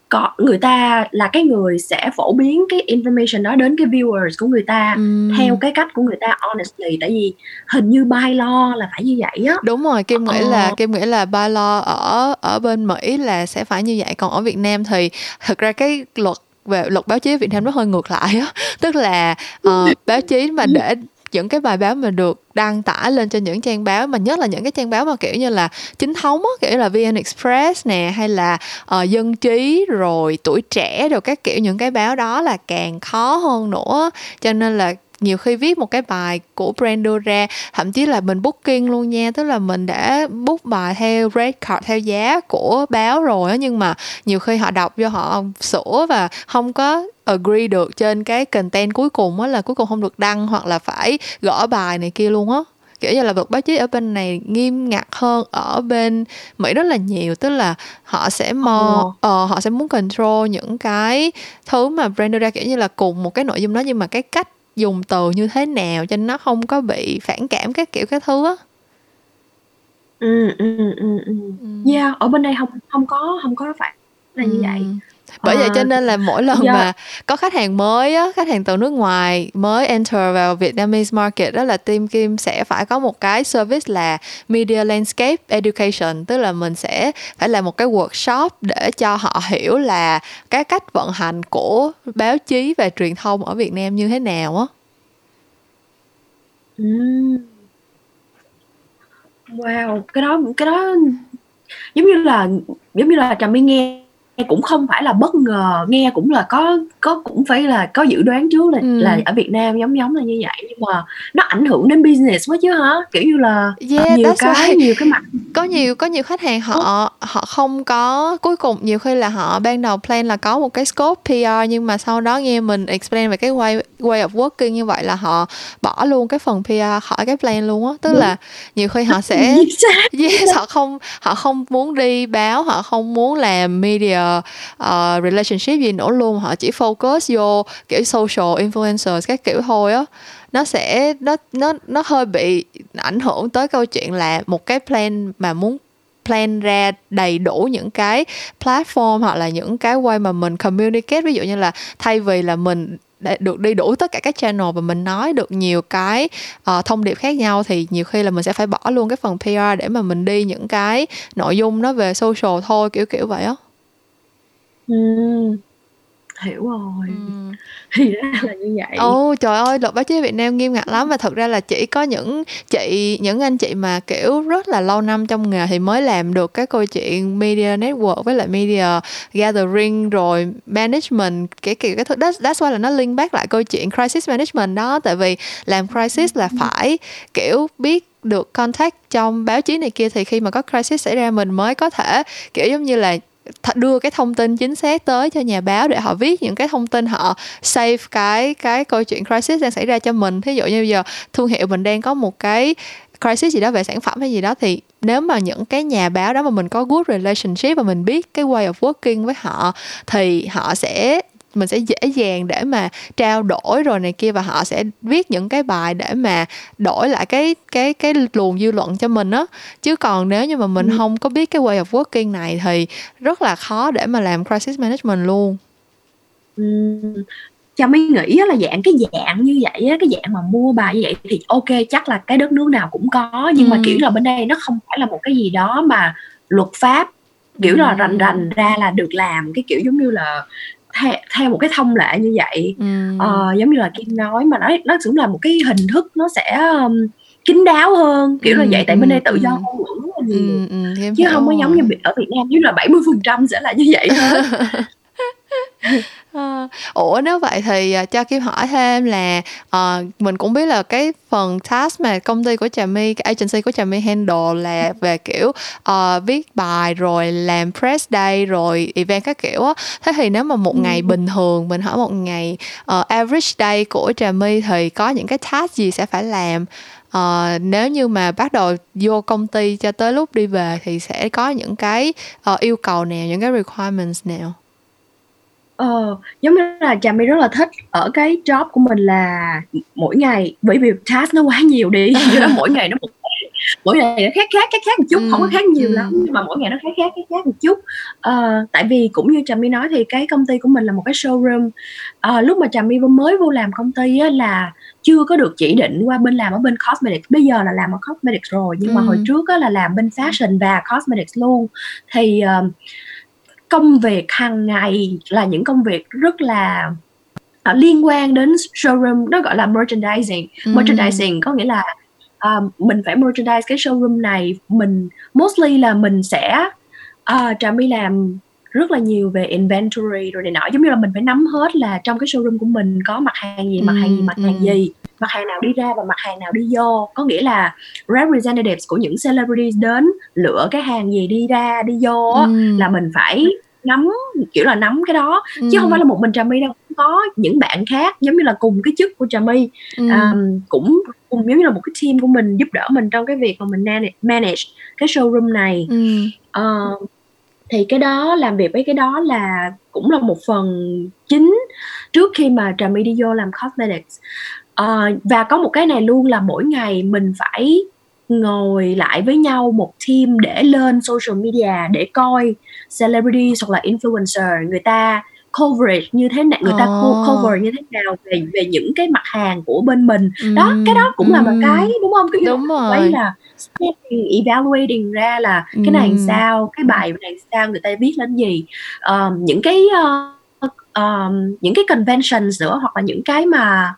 có người ta là cái người sẽ phổ biến cái information đó đến cái viewers của người ta ừ. theo cái cách của người ta honestly tại vì hình như by law là phải như vậy á đúng rồi kim nghĩ ờ. là kim nghĩ là by law ở ở bên mỹ là sẽ phải như vậy còn ở việt nam thì thực ra cái luật về luật báo chí Việt Nam nó hơi ngược lại á tức là uh, báo chí mà để những cái bài báo mà được đăng tải lên trên những trang báo mà nhất là những cái trang báo mà kiểu như là chính thống á kiểu là VN Express nè hay là uh, dân trí rồi tuổi trẻ rồi các kiểu những cái báo đó là càng khó hơn nữa. Cho nên là nhiều khi viết một cái bài của brand đưa ra thậm chí là mình booking luôn nha. Tức là mình đã book bài theo red card theo giá của báo rồi á nhưng mà nhiều khi họ đọc cho họ sửa và không có agree được trên cái content cuối cùng á là cuối cùng không được đăng hoặc là phải gỡ bài này kia luôn á. Kiểu như là luật báo chí ở bên này nghiêm ngặt hơn ở bên Mỹ rất là nhiều. Tức là họ sẽ mò uh, họ sẽ muốn control những cái thứ mà brand đưa ra kiểu như là cùng một cái nội dung đó. Nhưng mà cái cách dùng từ như thế nào cho nó không có bị phản cảm các kiểu các thứ á? Ừ ừ ừ ừ. Yeah ở bên đây không không có không có phải là như vậy bởi vậy cho ờ, nên là mỗi lần yeah. mà có khách hàng mới á khách hàng từ nước ngoài mới enter vào Vietnamese market đó là team Kim sẽ phải có một cái service là media landscape education tức là mình sẽ phải làm một cái workshop để cho họ hiểu là cái cách vận hành của báo chí và truyền thông ở Việt Nam như thế nào á. Wow, cái đó cái đó giống như là giống như là Trà My nghe cũng không phải là bất ngờ nghe cũng là có có cũng phải là có dự đoán trước là ừ. là ở Việt Nam giống giống là như vậy nhưng mà nó ảnh hưởng đến business quá chứ hả kiểu như là yeah, nhiều cái right. nhiều cái mặt có nhiều có nhiều khách hàng họ họ không có cuối cùng nhiều khi là họ ban đầu plan là có một cái scope PR nhưng mà sau đó nghe mình explain về cái way way of working như vậy là họ bỏ luôn cái phần PR khỏi cái plan luôn á tức Đúng. là nhiều khi họ sẽ yes, họ không họ không muốn đi báo họ không muốn làm media uh, relationship gì nữa luôn. Họ chỉ focus vô kiểu social influencers các kiểu thôi á. Nó sẽ nó nó nó hơi bị ảnh hưởng tới câu chuyện là một cái plan mà muốn plan ra đầy đủ những cái platform hoặc là những cái way mà mình communicate. Ví dụ như là thay vì là mình để được đi đủ tất cả các channel và mình nói được nhiều cái uh, thông điệp khác nhau thì nhiều khi là mình sẽ phải bỏ luôn cái phần PR để mà mình đi những cái nội dung nó về social thôi kiểu kiểu vậy á. Ừm, hiểu rồi. Ừm. Thì ra là như vậy. Ồ, trời ơi, luật báo chí Việt Nam nghiêm ngặt lắm và thật ra là chỉ có những chị những anh chị mà, kiểu, rất là lâu năm trong nghề thì mới làm được cái câu chuyện media network với lại media gathering rồi management, kiểu, kiểu cái thứ that's that's why là nó link back lại câu chuyện crisis management đó, tại vì làm crisis là phải, kiểu, biết được contact trong báo chí này kia thì khi mà có crisis xảy ra mình mới có thể, kiểu, giống như là đưa cái thông tin chính xác tới cho nhà báo để họ viết những cái thông tin họ save cái cái câu chuyện crisis đang xảy ra cho mình. Thí dụ như bây giờ thương hiệu mình đang có một cái crisis gì đó về sản phẩm hay gì đó, thì nếu mà những cái nhà báo đó mà mình có good relationship và mình biết cái way of working với họ, thì họ sẽ mình sẽ dễ dàng để mà trao đổi rồi này kia và họ sẽ viết những cái bài để mà đổi lại cái cái cái luồng dư luận cho mình á chứ còn nếu như mà mình ừ. không có biết cái way of working này thì rất là khó để mà làm crisis management luôn ừ. cho mới nghĩ là dạng cái dạng như vậy á cái dạng mà mua bài như vậy thì ok chắc là cái đất nước nào cũng có nhưng ừ. mà kiểu là bên đây nó không phải là một cái gì đó mà luật pháp kiểu là rành rành ra là được làm cái kiểu giống như là theo, theo một cái thông lệ như vậy. Ừ. ờ, giống như là kim nói mà nó nó cũng là một cái hình thức nó sẽ um, kín đáo hơn kiểu ừ, là vậy tại bên đây tự do ngôn ngữ nhiều. Ừ, ừ, chứ không có giống như ở Việt Nam như là 70 phần trăm sẽ là như vậy thôi À, ủa nếu vậy thì uh, cho Kim hỏi thêm là uh, mình cũng biết là cái phần task mà công ty của Trà My, cái agency của Trà My handle là về kiểu uh, viết bài rồi làm press day rồi event các kiểu á. Thế thì nếu mà một ừ. ngày bình thường mình hỏi một ngày uh, average day của Trà My thì có những cái task gì sẽ phải làm? Uh, nếu như mà bắt đầu vô công ty cho tới lúc đi về thì sẽ có những cái uh, yêu cầu nào, những cái requirements nào? Ờ, giống như là Trà My rất là thích ở cái job của mình là mỗi ngày bởi vì task nó quá nhiều đi, cho nên mỗi ngày nó một mỗi ngày nó khác khác, khác khác một chút, không có khác nhiều lắm, nhưng mà mỗi ngày nó khác khác, khác khác một chút. Ờ, tại vì cũng như Trà My nói thì cái công ty của mình là một cái showroom. Ờ, lúc mà Trà My mới vô làm công ty á là chưa có được chỉ định qua bên làm ở bên cosmetics, bây giờ là làm ở cosmetics rồi, nhưng mà hồi trước á là làm bên fashion và cosmetics luôn. Thì, ờ công việc hàng ngày là những công việc rất là uh, liên quan đến showroom nó gọi là merchandising mm. merchandising có nghĩa là uh, mình phải merchandise cái showroom này mình mostly là mình sẽ uh, trà my làm rất là nhiều về inventory rồi này nọ giống như là mình phải nắm hết là trong cái showroom của mình có mặt hàng gì mặt hàng gì mặt hàng gì mặt hàng nào đi ra và mặt hàng nào đi vô có nghĩa là representatives của những celebrities đến lựa cái hàng gì đi ra đi vô ừ. là mình phải nắm kiểu là nắm cái đó ừ. chứ không phải là một mình trà my đâu có những bạn khác giống như là cùng cái chức của trà my ừ. um, cũng cùng giống như là một cái team của mình giúp đỡ mình trong cái việc mà mình manage, manage cái showroom này ừ. uh, thì cái đó làm việc với cái đó là cũng là một phần chính trước khi mà trà my đi vô làm cosmetics. Uh, và có một cái này luôn là mỗi ngày mình phải ngồi lại với nhau một team để lên social media để coi celebrity hoặc là influencer người ta coverage như thế nào người ta oh. cover như thế nào về về những cái mặt hàng của bên mình mm. đó cái đó cũng mm. là một cái đúng không cái đúng rồi đấy là evaluating ra là mm. cái này sao cái bài này sao người ta viết lên gì um, những cái uh, um, những cái conventions nữa hoặc là những cái mà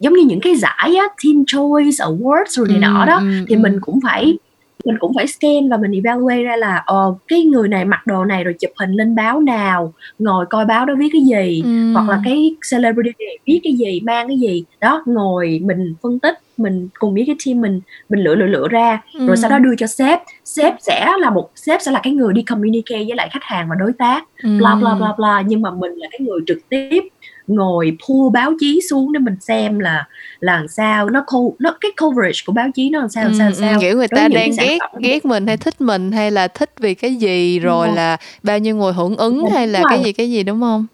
giống như những cái giải á, Teen Choice Awards rồi này nọ đó thì mình cũng phải mình cũng phải scan và mình evaluate ra là ờ cái người này mặc đồ này rồi chụp hình lên báo nào ngồi coi báo đó viết cái gì ừ. hoặc là cái celebrity này viết cái gì mang cái gì đó ngồi mình phân tích mình cùng với cái team mình mình lựa lựa lựa ra ừ. rồi sau đó đưa cho sếp sếp sẽ là một sếp sẽ là cái người đi communicate với lại khách hàng và đối tác ừ. bla bla bla bla nhưng mà mình là cái người trực tiếp ngồi pull báo chí xuống để mình xem là là sao nó co- nó cái coverage của báo chí nó làm sao làm sao, ừ, sao. kiểu người ta đang ghét ghét mình hay thích mình hay là thích vì cái gì rồi ừ. là bao nhiêu người hưởng ứng đúng hay là rồi. cái gì cái gì đúng không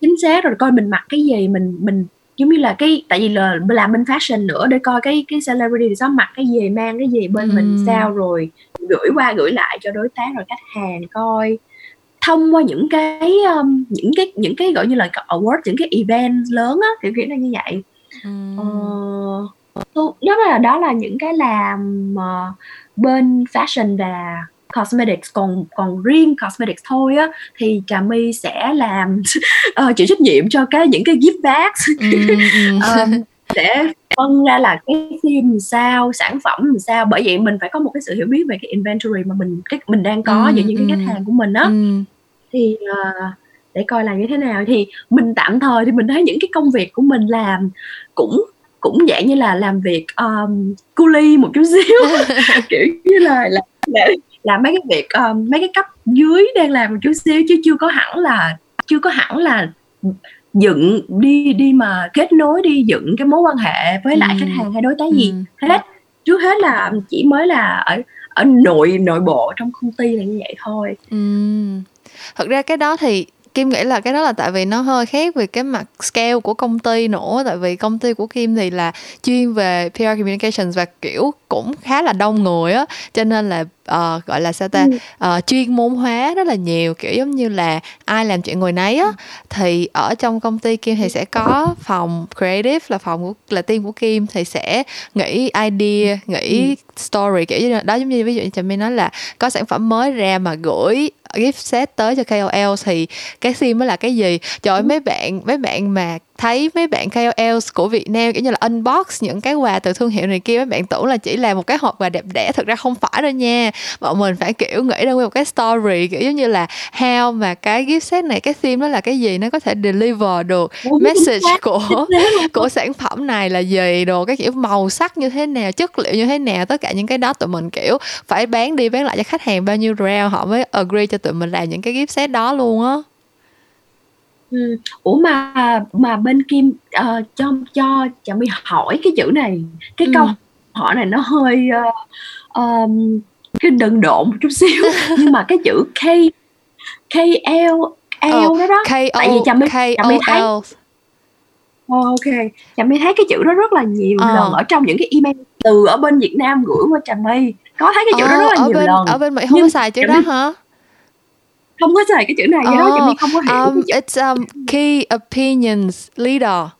chính xác rồi coi mình mặc cái gì mình mình giống như là cái tại vì là làm bên fashion nữa để coi cái cái celebrity thì mặc cái gì mang cái gì bên ừ. mình sao rồi gửi qua gửi lại cho đối tác rồi khách hàng coi thông qua những cái um, những cái những cái gọi như là award những cái event lớn á kiểu kiểu là như vậy. Ừ. uh, đó là đó là những cái làm uh, bên fashion và cosmetics. Còn còn riêng cosmetics thôi á thì trà my sẽ làm uh, chịu trách nhiệm cho cái những cái gift bags. Um, để phân ra là cái phim sao sản phẩm làm sao. Bởi vậy mình phải có một cái sự hiểu biết về cái inventory mà mình cái mình đang có ừ, giữa những cái khách hàng của mình á. Ừ thì uh, để coi là như thế nào thì mình tạm thời thì mình thấy những cái công việc của mình làm cũng cũng dạng như là làm việc um, cu ly một chút xíu kiểu như là là, là làm mấy cái việc um, mấy cái cấp dưới đang làm một chút xíu chứ chưa có hẳn là chưa có hẳn là dựng đi đi mà kết nối đi dựng cái mối quan hệ với lại ừ. khách hàng hay đối tác gì ừ. hết trước hết là chỉ mới là ở ở nội nội bộ trong công ty là như vậy thôi. Ừ thật ra cái đó thì Kim nghĩ là cái đó là tại vì nó hơi khác về cái mặt scale của công ty nữa. Tại vì công ty của Kim thì là chuyên về PR communications và kiểu cũng khá là đông người á. Cho nên là uh, gọi là sao ta uh, chuyên môn hóa rất là nhiều kiểu giống như là ai làm chuyện người nấy á. Thì ở trong công ty Kim thì sẽ có phòng creative là phòng của là team của Kim thì sẽ nghĩ idea nghĩ story kiểu như đó giống như ví dụ như chị mới nói là có sản phẩm mới ra mà gửi gift set tới cho KOL thì cái sim mới là cái gì? Trời ơi, mấy bạn mấy bạn mà thấy mấy bạn KOL của Việt Nam kiểu như là unbox những cái quà từ thương hiệu này kia mấy bạn tưởng là chỉ là một cái hộp quà đẹp đẽ thực ra không phải đâu nha. Bọn mình phải kiểu nghĩ ra một cái story kiểu giống như là how mà cái gift set này cái theme nó là cái gì nó có thể deliver được message của của sản phẩm này là gì đồ cái kiểu màu sắc như thế nào chất liệu như thế nào tất cả những cái đó tụi mình kiểu phải bán đi bán lại cho khách hàng bao nhiêu round họ mới agree cho tụi mình làm những cái gift set đó luôn á Ừm. Ủa mà mà bên Kim, ờ, cho cho cho mình hỏi cái chữ này, cái câu hỏi này nó hơi, ơ, ờm, cái đần độn một chút xíu, nhưng mà cái chữ K KL L Ờ, đó đó, tại vì Trà My Trà My thấy. Ờ, kê, Trà My thấy cái chữ đó rất là nhiều lần Ờ. ở trong những cái email từ ở bên Việt Nam gửi qua Trà My, có thấy cái chữ đó Ờ, rất là ở nhiều bên lần, ở bên Mỹ hông có nhưng xài chữ đó hả? Không có xài cái chữ này do đó Ờ, không có hiểu um, cái chữ it's, um, key opinions leader.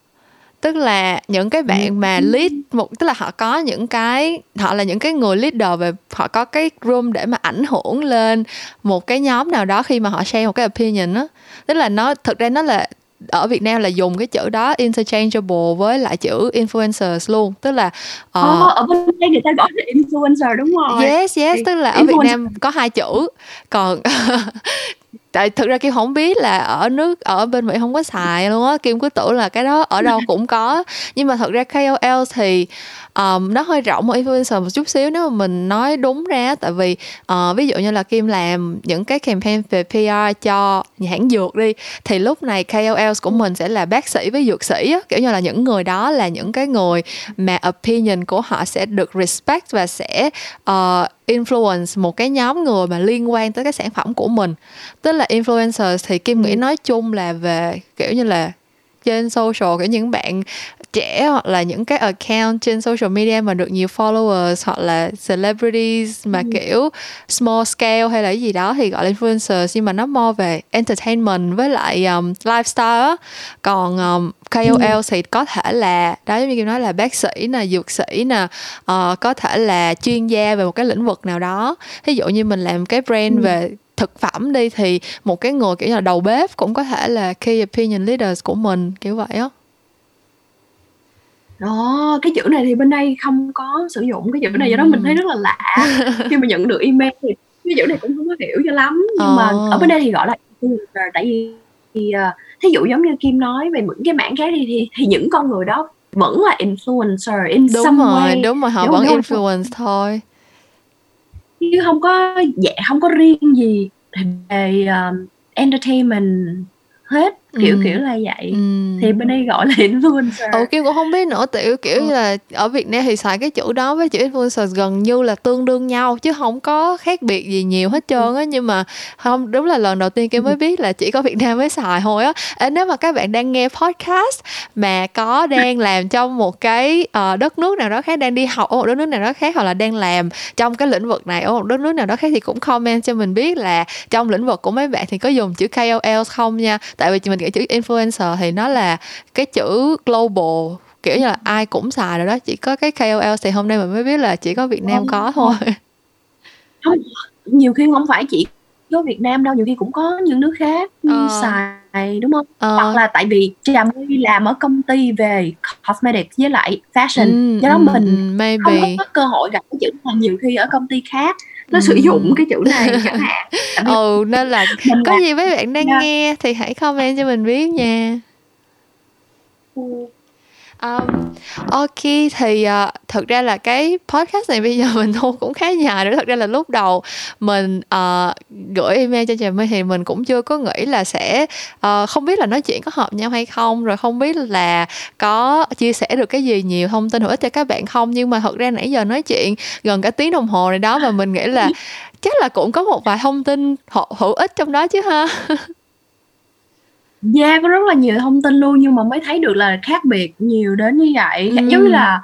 Tức là những cái bạn mà lead một tức là họ có những cái họ là những cái người leader về họ có cái room để mà ảnh hưởng lên một cái nhóm nào đó khi mà họ share một cái opinion á. Tức là nó thực ra nó là ở Việt Nam là dùng cái chữ đó interchangeable với lại chữ influencers luôn. Tức là Ờ, ờ ở bên đây người ta gọi là influencer, đúng rồi. Yes, yes, tức là ở Việt Nam có hai chữ, còn tại thực ra kim không biết là ở nước ở bên mỹ không có xài luôn á. Kim cứ tưởng là cái đó ở đâu cũng có. Nhưng mà thật ra KOL thì um, nó hơi rộng một influencer một chút xíu nếu mà mình nói đúng ra tại vì uh, ví dụ như là kim làm những cái campaign về PR cho hãng dược đi thì lúc này KOLs của mình sẽ là bác sĩ với dược sĩ á, kiểu như là những người đó là những cái người mà opinion của họ sẽ được respect và sẽ uh, influence một cái nhóm người mà liên quan tới cái sản phẩm của mình. Tức là influencers thì kim nghĩ ừ. nói chung là về kiểu như là trên social kiểu những bạn trẻ hoặc là những cái account trên social media mà được nhiều followers hoặc là celebrities mà ừ. kiểu small scale hay là cái gì đó thì gọi là influencers nhưng mà nó more về entertainment với lại um, lifestyle á còn um, KOL ừ. thì có thể là đó giống như kim nói là bác sĩ nè dược sĩ nè uh, có thể là chuyên gia về một cái lĩnh vực nào đó ví dụ như mình làm cái brand ừ. về thực phẩm đi thì một cái người kiểu như là đầu bếp cũng có thể là key opinion leaders của mình kiểu vậy á đó cái chữ này thì bên đây không có sử dụng cái chữ này do đó mình thấy rất là lạ khi mà nhận được email thì cái chữ này cũng không có hiểu cho lắm nhưng ờ. mà ở bên đây thì gọi là tại vì thì uh, thí dụ giống như kim nói về những cái mảng khác đi thì thì những con người đó vẫn là influencer in đúng some rồi way. đúng rồi họ vẫn influence thôi chứ không có dạ không có riêng gì về uh, entertainment hết kiểu ừ. kiểu là vậy ừ. thì bên đây gọi là influencer ừ kim cũng không biết nữa tiểu kiểu ừ. là ở việt nam thì xài cái chữ đó với chữ influencer gần như là tương đương nhau chứ không có khác biệt gì nhiều hết trơn á nhưng mà không đúng là lần đầu tiên kim mới biết là chỉ có việt nam mới xài thôi á à, nếu mà các bạn đang nghe podcast mà có đang làm trong một cái uh, đất nước nào đó khác đang đi học ở một đất nước nào đó khác hoặc là đang làm trong cái lĩnh vực này ở một đất nước nào đó khác thì cũng comment cho mình biết là trong lĩnh vực của mấy bạn thì có dùng chữ KOL không nha tại vì mình nghĩ chữ influencer thì nó là cái chữ global kiểu như là ai cũng xài rồi đó chỉ có cái KOL thì hôm nay mình mới biết là chỉ có Việt Nam không, có thôi không nhiều khi không phải chỉ có Việt Nam đâu nhiều khi cũng có những nước khác ờ. xài đúng không ờ. hoặc là tại vì trà my làm ở công ty về cosmetics với lại fashion ừ, do đó ừ, mình ừ, maybe. không có cơ hội gặp cái chữ này nhiều khi ở công ty khác nó sử dụng cái chữ này chẳng hạn. Ừ nên là có gì mấy bạn đang nghe thì hãy comment cho mình biết nha. Um, ok thì uh, thực ra là cái podcast này bây giờ mình thu cũng khá dài nữa. Thật ra là lúc đầu mình uh, gửi email cho chồng thì mình cũng chưa có nghĩ là sẽ uh, không biết là nói chuyện có hợp nhau hay không rồi không biết là có chia sẻ được cái gì nhiều thông tin hữu ích cho các bạn không. Nhưng mà thật ra nãy giờ nói chuyện gần cả tiếng đồng hồ này đó và mình nghĩ là chắc là cũng có một vài thông tin hữu ích trong đó chứ ha Yeah, có rất là nhiều thông tin luôn nhưng mà mới thấy được là khác biệt nhiều đến như vậy. Ừm. Giống như là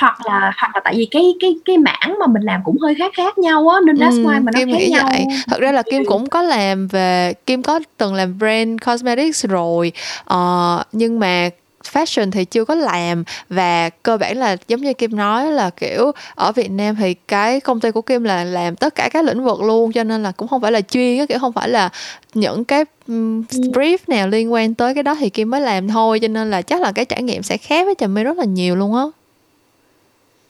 hoặc là hoặc là tại vì cái cái cái mảng mà mình làm cũng hơi khác khác nhau á nên that's why mà nó Kim khác nghĩ nhau. vậy. Thật ra là Kim cũng có làm về Kim có từng làm brand cosmetics rồi. Ờ, nhưng mà fashion thì chưa có làm và cơ bản là giống như Kim nói là kiểu ở Việt Nam thì cái công ty của Kim là làm tất cả các lĩnh vực luôn cho nên là cũng không phải là chuyên á kiểu không phải là những cái brief nào liên quan tới cái đó thì Kim mới làm thôi cho nên là chắc là cái trải nghiệm sẽ khác với Trà My rất là nhiều luôn á.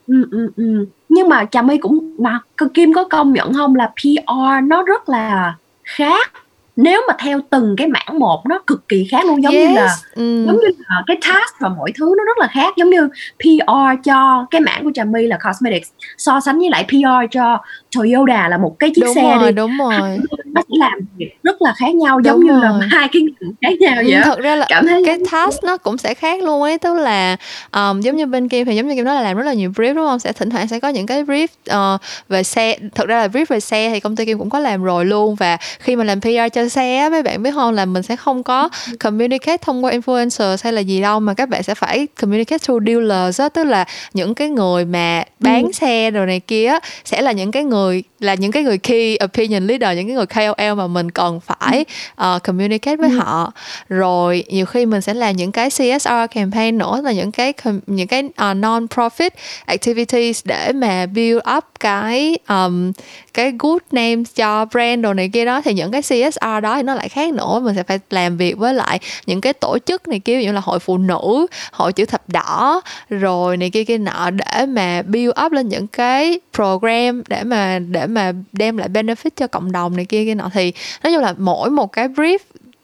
Ừ, ừ, ừ. Nhưng mà Trà My cũng mà Kim có công nhận không là PR nó rất là khác nếu mà theo từng cái mảng một nó cực kỳ khác luôn. Giống yes. như là mm. giống như là cái task và mọi thứ nó rất là khác. Giống như PR cho cái mảng của Trà My là cosmetics so sánh với lại PR cho Toyota là một cái chiếc đúng xe rồi, đi. đúng rồi. nó sẽ làm việc rất là khác nhau giống đúng như rồi. là hai cái khác nhau vậy thật ra là cảm thấy cái task nó cũng sẽ khác luôn ấy. Tức là um, giống như bên kia thì giống như kim nói là làm rất là nhiều brief đúng không? Sẽ thỉnh thoảng sẽ có những cái brief uh, về xe. Thật ra là brief về xe thì công ty kim cũng có làm rồi luôn. Và khi mà làm PR cho xe mấy bạn biết không? Là mình sẽ không có communicate thông qua influencer hay là gì đâu mà các bạn sẽ phải communicate through dealers đó, tức là những cái người mà bán ừ. xe rồi này kia sẽ là những cái người là những cái người key opinion leader những cái người KOL mà mình cần phải uh, communicate với ừ. họ. Rồi nhiều khi mình sẽ làm những cái CSR campaign nữa là những cái những cái uh, non profit activities để mà build up cái um, cái good name cho brand đồ này kia đó. Thì những cái CSR PR đó thì nó lại khác nữa. Mình sẽ phải làm việc với lại những cái tổ chức này kia như là hội phụ nữ, hội chữ thập đỏ, rồi này kia kia nọ để mà build up lên những cái program để mà để mà đem lại benefit cho cộng đồng này kia kia nọ. Thì nói chung là mỗi một cái brief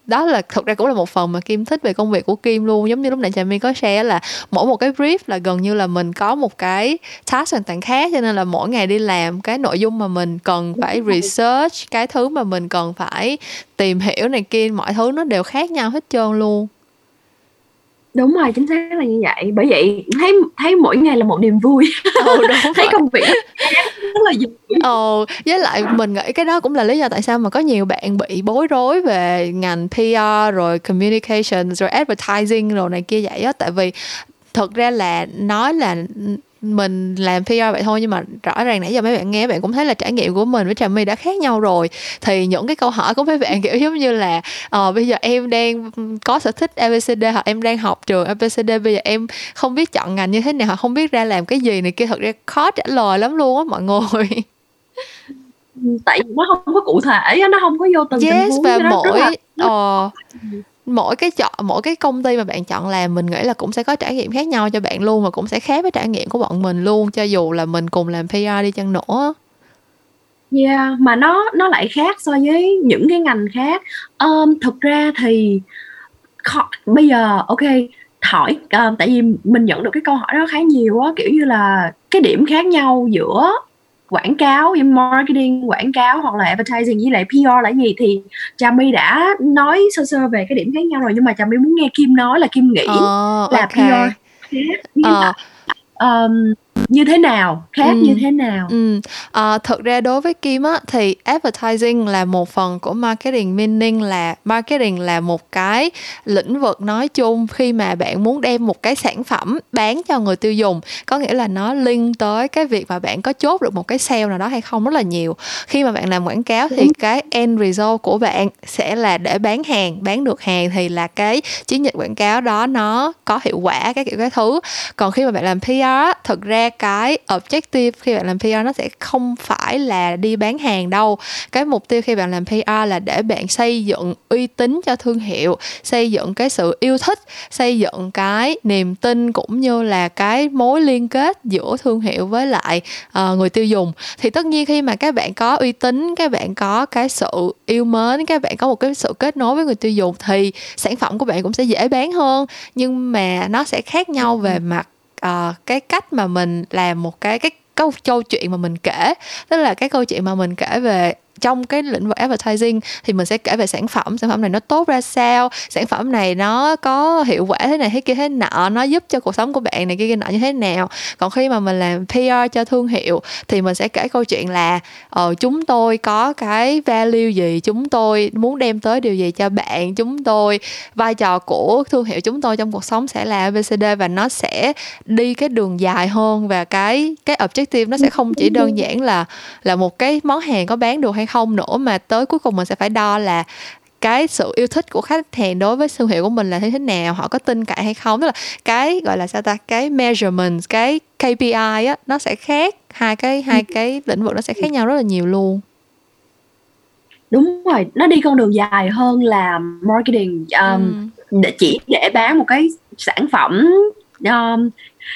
đó là thực ra cũng là một phần mà kim thích về công việc của kim luôn. Giống như lúc nãy trà my có share là mỗi một cái brief là gần như là mình có một cái task hoàn toàn khác cho nên là mỗi ngày đi làm cái nội dung mà mình cần phải research cái thứ mà mình cần phải tìm hiểu này kia mọi thứ nó đều khác nhau hết trơn luôn đúng rồi chính xác là như vậy. Bởi vậy thấy thấy mỗi ngày là một niềm vui. Ừ, đúng thấy công việc rất là vui. Ồ với lại mình nghĩ cái đó cũng là lý do tại sao mà có nhiều bạn bị bối rối về ngành PR rồi communication rồi advertising rồi này kia vậy á. Tại vì thực ra là nói là mình làm PR vậy thôi nhưng mà rõ ràng nãy giờ mấy bạn nghe bạn cũng thấy là trải nghiệm của mình với Trà My đã khác nhau rồi. Thì những cái câu hỏi của mấy bạn kiểu giống như là ờ, bây giờ em đang có sở thích ABCD hoặc em đang học trường ABCD bây giờ em không biết chọn ngành như thế nào hoặc không biết ra làm cái gì này kia thật ra khó trả lời lắm luôn á mọi người. Tại vì nó không có cụ thể nó không có vô từng yes, tình huống và mỗi là... uh, mỗi cái chọn mỗi cái công ty mà bạn chọn làm mình nghĩ là cũng sẽ có trải nghiệm khác nhau cho bạn luôn và cũng sẽ khác với trải nghiệm của bọn mình luôn cho dù là mình cùng làm PR đi chăng nữa Yeah, mà nó nó lại khác so với những cái ngành khác. Um, thực ra thì khó, bây giờ ok hỏi um, tại vì mình nhận được cái câu hỏi đó khá nhiều á kiểu như là cái điểm khác nhau giữa quảng cáo marketing quảng cáo hoặc là advertising với lại PR là gì thì Trà My đã nói sơ sơ về cái điểm khác nhau rồi nhưng mà Trà My muốn nghe Kim nói là Kim nghĩ oh, là okay. PR khác uh. um, như thế nào khác ừ. như thế nào? Ừ. à, thực ra đối với kim á thì advertising là một phần của marketing meaning là marketing là một cái lĩnh vực nói chung khi mà bạn muốn đem một cái sản phẩm bán cho người tiêu dùng. Có nghĩa là nó link tới cái việc mà bạn có chốt được một cái sale nào đó hay không rất là nhiều. Khi mà bạn làm quảng cáo thì cái end result của bạn sẽ là để bán hàng bán được hàng thì là cái chiến dịch quảng cáo đó nó có hiệu quả cái kiểu cái thứ. Còn khi mà bạn làm PR thực ra cái objective khi bạn làm PR nó sẽ không phải là đi bán hàng đâu. Cái mục tiêu khi bạn làm PR là để bạn xây dựng uy tín cho thương hiệu xây dựng cái sự yêu thích xây dựng cái niềm tin cũng như là cái mối liên kết giữa thương hiệu với lại uh, người tiêu dùng. Thì tất nhiên khi mà các bạn có uy tín các bạn có cái sự yêu mến các bạn có một cái sự kết nối với người tiêu dùng thì sản phẩm của bạn cũng sẽ dễ bán hơn. Nhưng mà nó sẽ khác nhau về mặt uh, cái cách mà mình làm một cái cái câu câu chuyện mà mình kể tức là cái câu chuyện mà mình kể về trong cái lĩnh vực advertising thì mình sẽ kể về sản phẩm. Sản phẩm này nó tốt ra sao? Sản phẩm này nó có hiệu quả thế này thế kia thế nọ? Nó giúp cho cuộc sống của bạn này kia kia nọ như thế nào? Còn khi mà mình làm PR cho thương hiệu thì mình sẽ kể câu chuyện là ờ, chúng tôi có cái value gì? Chúng tôi muốn đem tới điều gì cho bạn? Chúng tôi vai trò của thương hiệu chúng tôi trong cuộc sống sẽ là ABCD và nó sẽ đi cái đường dài hơn và cái cái objective nó sẽ không chỉ đơn giản là là một cái món hàng có bán được hay không nữa mà tới cuối cùng mình sẽ phải đo là cái sự yêu thích của khách hàng đối với thương hiệu của mình là thế thế nào họ có tin cậy hay không tức là cái gọi là sao ta cái measurement cái KPI á nó sẽ khác hai cái hai ừ. cái lĩnh vực nó sẽ khác nhau rất là nhiều luôn đúng rồi nó đi con đường dài hơn là marketing um, ừ. để chỉ để bán một cái sản phẩm um,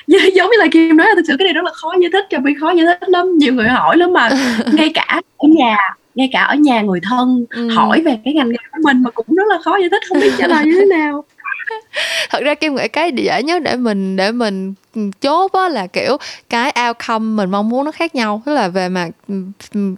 giống như là kim nói là thực sự cái này rất là khó giải thích cho mình khó giải thích lắm nhiều người hỏi lắm mà ngay cả ở nhà ngay cả ở nhà người thân ừ. hỏi về cái ngành nghề của mình mà cũng rất là khó giải thích không biết trả lời như thế nào thật ra kim nghĩ cái dễ nhất để mình để mình chốt á là kiểu cái outcome mình mong muốn nó khác nhau. Tức là về mặt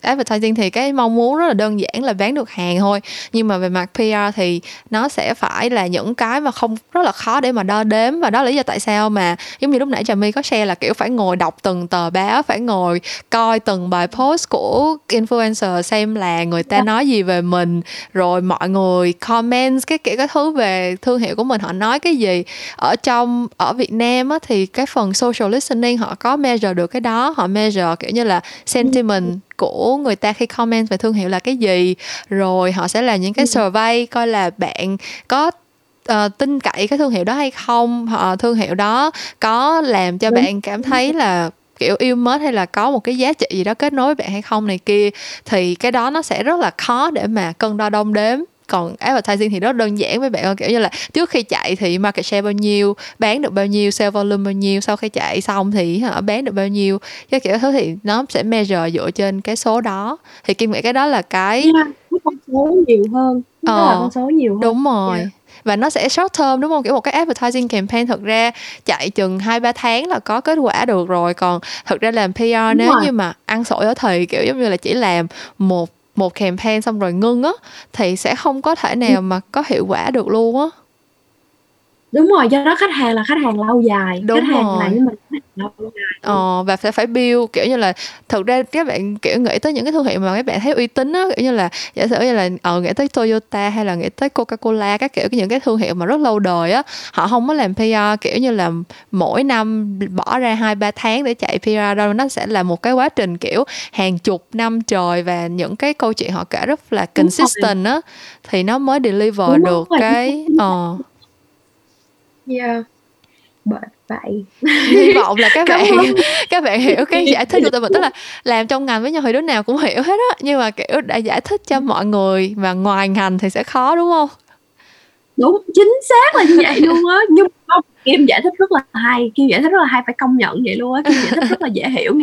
advertising thì cái mong muốn rất là đơn giản là bán được hàng thôi. Nhưng mà về mặt PR thì nó sẽ phải là những cái mà không rất là khó để mà đo đếm. Và đó là lý do tại sao mà giống như lúc nãy trà my có share là kiểu phải ngồi đọc từng tờ báo phải ngồi coi từng bài post của influencer xem là người ta dạ. nói gì về mình. Rồi mọi người comment cái kiểu cái thứ về thương hiệu của mình họ nói cái gì. Ở trong ở Việt Nam á thì cái phần social listening họ có measure được cái đó họ measure kiểu như là sentiment của người ta khi comment về thương hiệu là cái gì rồi họ sẽ làm những cái ừ. survey coi là bạn có uh, tin cậy cái thương hiệu đó hay không họ thương hiệu đó có làm cho bạn cảm thấy là kiểu yêu mến hay là có một cái giá trị gì đó kết nối với bạn hay không này kia thì cái đó nó sẽ rất là khó để mà cân đo đong đếm còn advertising thì rất đơn giản với bạn ơi kiểu như là trước khi chạy thì market share bao nhiêu bán được bao nhiêu sale volume bao nhiêu sau khi chạy xong thì hả, bán được bao nhiêu. Cái kiểu thứ thì nó sẽ measure dựa trên cái số đó. Thì kim nghĩ cái đó là cái yeah, con số nhiều hơn ờ, là con số nhiều hơn. đúng rồi. Yeah và nó sẽ short term đúng không? Kiểu một cái advertising campaign thực ra chạy chừng hai ba tháng là có kết quả được rồi. Còn thực ra làm PR đúng nếu rồi. như mà ăn sổi ở thì kiểu giống như là chỉ làm một một campaign xong rồi ngưng á thì sẽ không có thể nào mà có hiệu quả được luôn á đúng rồi do đó khách hàng là khách hàng lâu dài đúng khách rồi. hàng là với mình lâu dài ờ và phải phải build kiểu như là thực ra các bạn kiểu nghĩ tới những cái thương hiệu mà các bạn thấy uy tín á kiểu như là giả sử như là ờ nghĩ tới Toyota hay là nghĩ tới Coca Cola các kiểu những cái thương hiệu mà rất lâu đời á họ không có làm PR kiểu như là mỗi năm bỏ ra hai ba tháng để chạy PR đâu nó sẽ là một cái quá trình kiểu hàng chục năm trời và những cái câu chuyện họ kể rất là consistent á thì nó mới deliver đúng được rồi. cái ờ uh, Yeah. Bởi vậy. Hy vọng là các bạn các bạn hiểu cái giải thích của tụi mình tức là làm trong ngành với nhau thì đứa nào cũng hiểu hết á nhưng mà kiểu đã giải thích cho mọi người mà ngoài ngành thì sẽ khó đúng không? Đúng chính xác là như vậy luôn á. Nhưng không kim giải thích rất là hay kim giải thích rất là hay phải công nhận vậy luôn á. Kim giải thích rất là dễ hiểu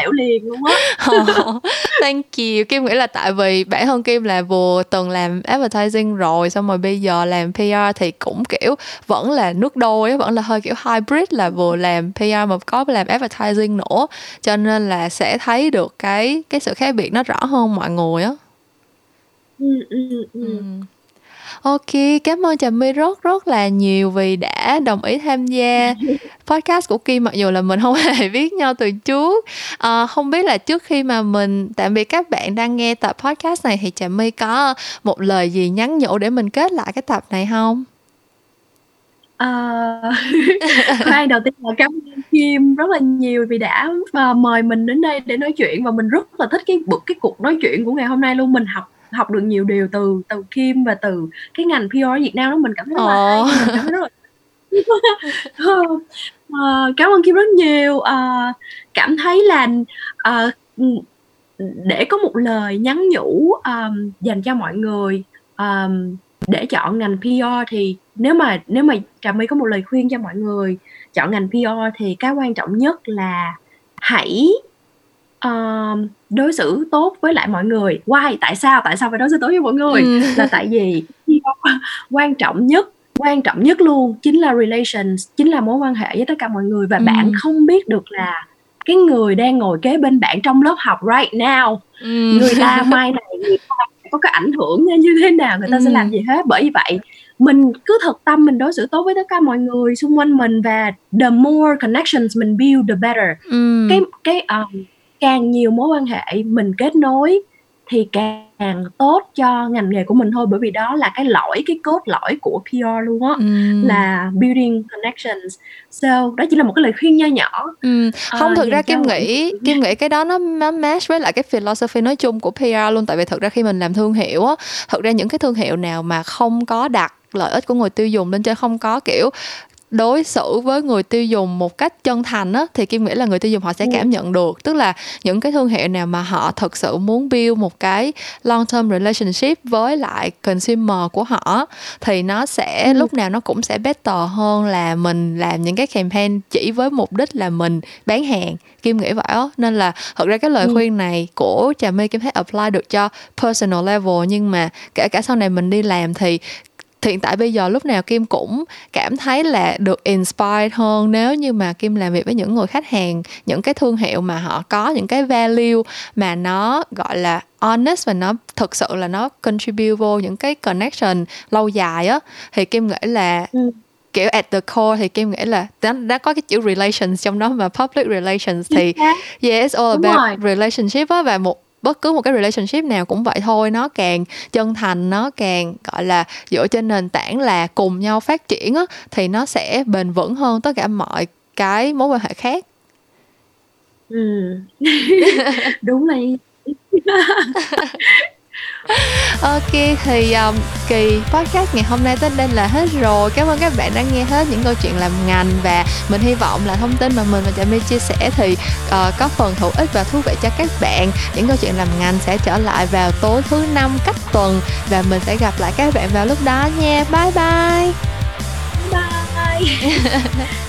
hiểu liền luôn á. Oh, thank you. Kim nghĩ là tại vì bản thân kim là vừa từng làm advertising rồi xong rồi bây giờ làm pr thì cũng kiểu vẫn là nước đôi vẫn là hơi kiểu hybrid là vừa làm pr mà có làm advertising nữa. Cho nên là sẽ thấy được cái cái sự khác biệt nó rõ hơn mọi người á. Ừ, ừ, ừ. Ok, cảm ơn Trà My rất rất là nhiều vì đã đồng ý tham gia podcast của Kim mặc dù là mình không hề biết nhau từ trước. À, không biết là trước khi mà mình tạm biệt các bạn đang nghe tập podcast này thì Trà My có một lời gì nhắn nhủ để mình kết lại cái tập này không? Uh, đầu tiên là cảm ơn Kim rất là nhiều vì đã uh, mời mình đến đây để nói chuyện và mình rất là thích cái bực cái cuộc nói chuyện của ngày hôm nay luôn mình học học được nhiều điều từ từ Kim và từ cái ngành PR Việt Nam đó. Mình cảm thấy rất là mình cảm thấy rất là uh, cảm ơn Kim rất nhiều. Uh, cảm thấy là uh, để có một lời nhắn nhủ um, dành cho mọi người um, để chọn ngành PR thì nếu mà nếu mà trà my có một lời khuyên cho mọi người chọn ngành PR thì cái quan trọng nhất là hãy uh, đối xử tốt với lại mọi người why tại sao tại sao phải đối xử tốt với mọi người ừ. là tại vì quan trọng nhất quan trọng nhất luôn chính là relations chính là mối quan hệ với tất cả mọi người và ừ. bạn không biết được là cái người đang ngồi kế bên bạn trong lớp học right now ừ. người ta mai này người ta có cái ảnh hưởng như thế nào người ta ừ. sẽ làm gì hết bởi vậy mình cứ thật tâm mình đối xử tốt với tất cả mọi người xung quanh mình và the more connections mình build the better ừ. cái cái um, càng nhiều mối quan hệ mình kết nối thì càng tốt cho ngành nghề của mình thôi bởi vì đó là cái lõi cái cốt lõi của PR luôn á ừ. là building connections so đó chỉ là một cái lời khuyên nho nhỏ ừ. không à, thực ra kim nghĩ kim nghĩ cái đó nó, nó match với lại cái philosophy nói chung của PR luôn tại vì thực ra khi mình làm thương hiệu á thực ra những cái thương hiệu nào mà không có đặt lợi ích của người tiêu dùng lên trên không có kiểu đối xử với người tiêu dùng một cách chân thành á thì kim nghĩ là người tiêu dùng họ sẽ ừ. cảm nhận được tức là những cái thương hiệu nào mà họ thực sự muốn build một cái long term relationship với lại consumer của họ thì nó sẽ ừ. lúc nào nó cũng sẽ better hơn là mình làm những cái campaign chỉ với mục đích là mình bán hàng kim nghĩ vậy á nên là thật ra cái lời ừ. khuyên này của trà my kim thấy apply được cho personal level nhưng mà kể cả sau này mình đi làm thì hiện tại bây giờ lúc nào kim cũng cảm thấy là được inspired hơn nếu như mà kim làm việc với những người khách hàng những cái thương hiệu mà họ có những cái value mà nó gọi là honest và nó thực sự là nó contribute vô những cái connection lâu dài á. Thì kim nghĩ là ừ. kiểu at the core thì kim nghĩ là nó, nó có cái chữ relations trong đó mà public relations thì yeah it's all about relationship á và một bất cứ một cái relationship nào cũng vậy thôi. Nó càng chân thành nó càng gọi là dựa trên nền tảng là cùng nhau phát triển á thì nó sẽ bền vững hơn tất cả mọi cái mối quan hệ khác. Ừ. đúng này ok thì um, kỳ podcast ngày hôm nay tới đây là hết rồi. Cảm ơn các bạn đã nghe hết những câu chuyện làm ngành và mình hy vọng là thông tin mà mình và Trà My chia sẻ thì uh, có phần hữu ích và thú vị cho các bạn. Những câu chuyện làm ngành sẽ trở lại vào tối thứ năm cách tuần và mình sẽ gặp lại các bạn vào lúc đó nha. Bye bye. Bye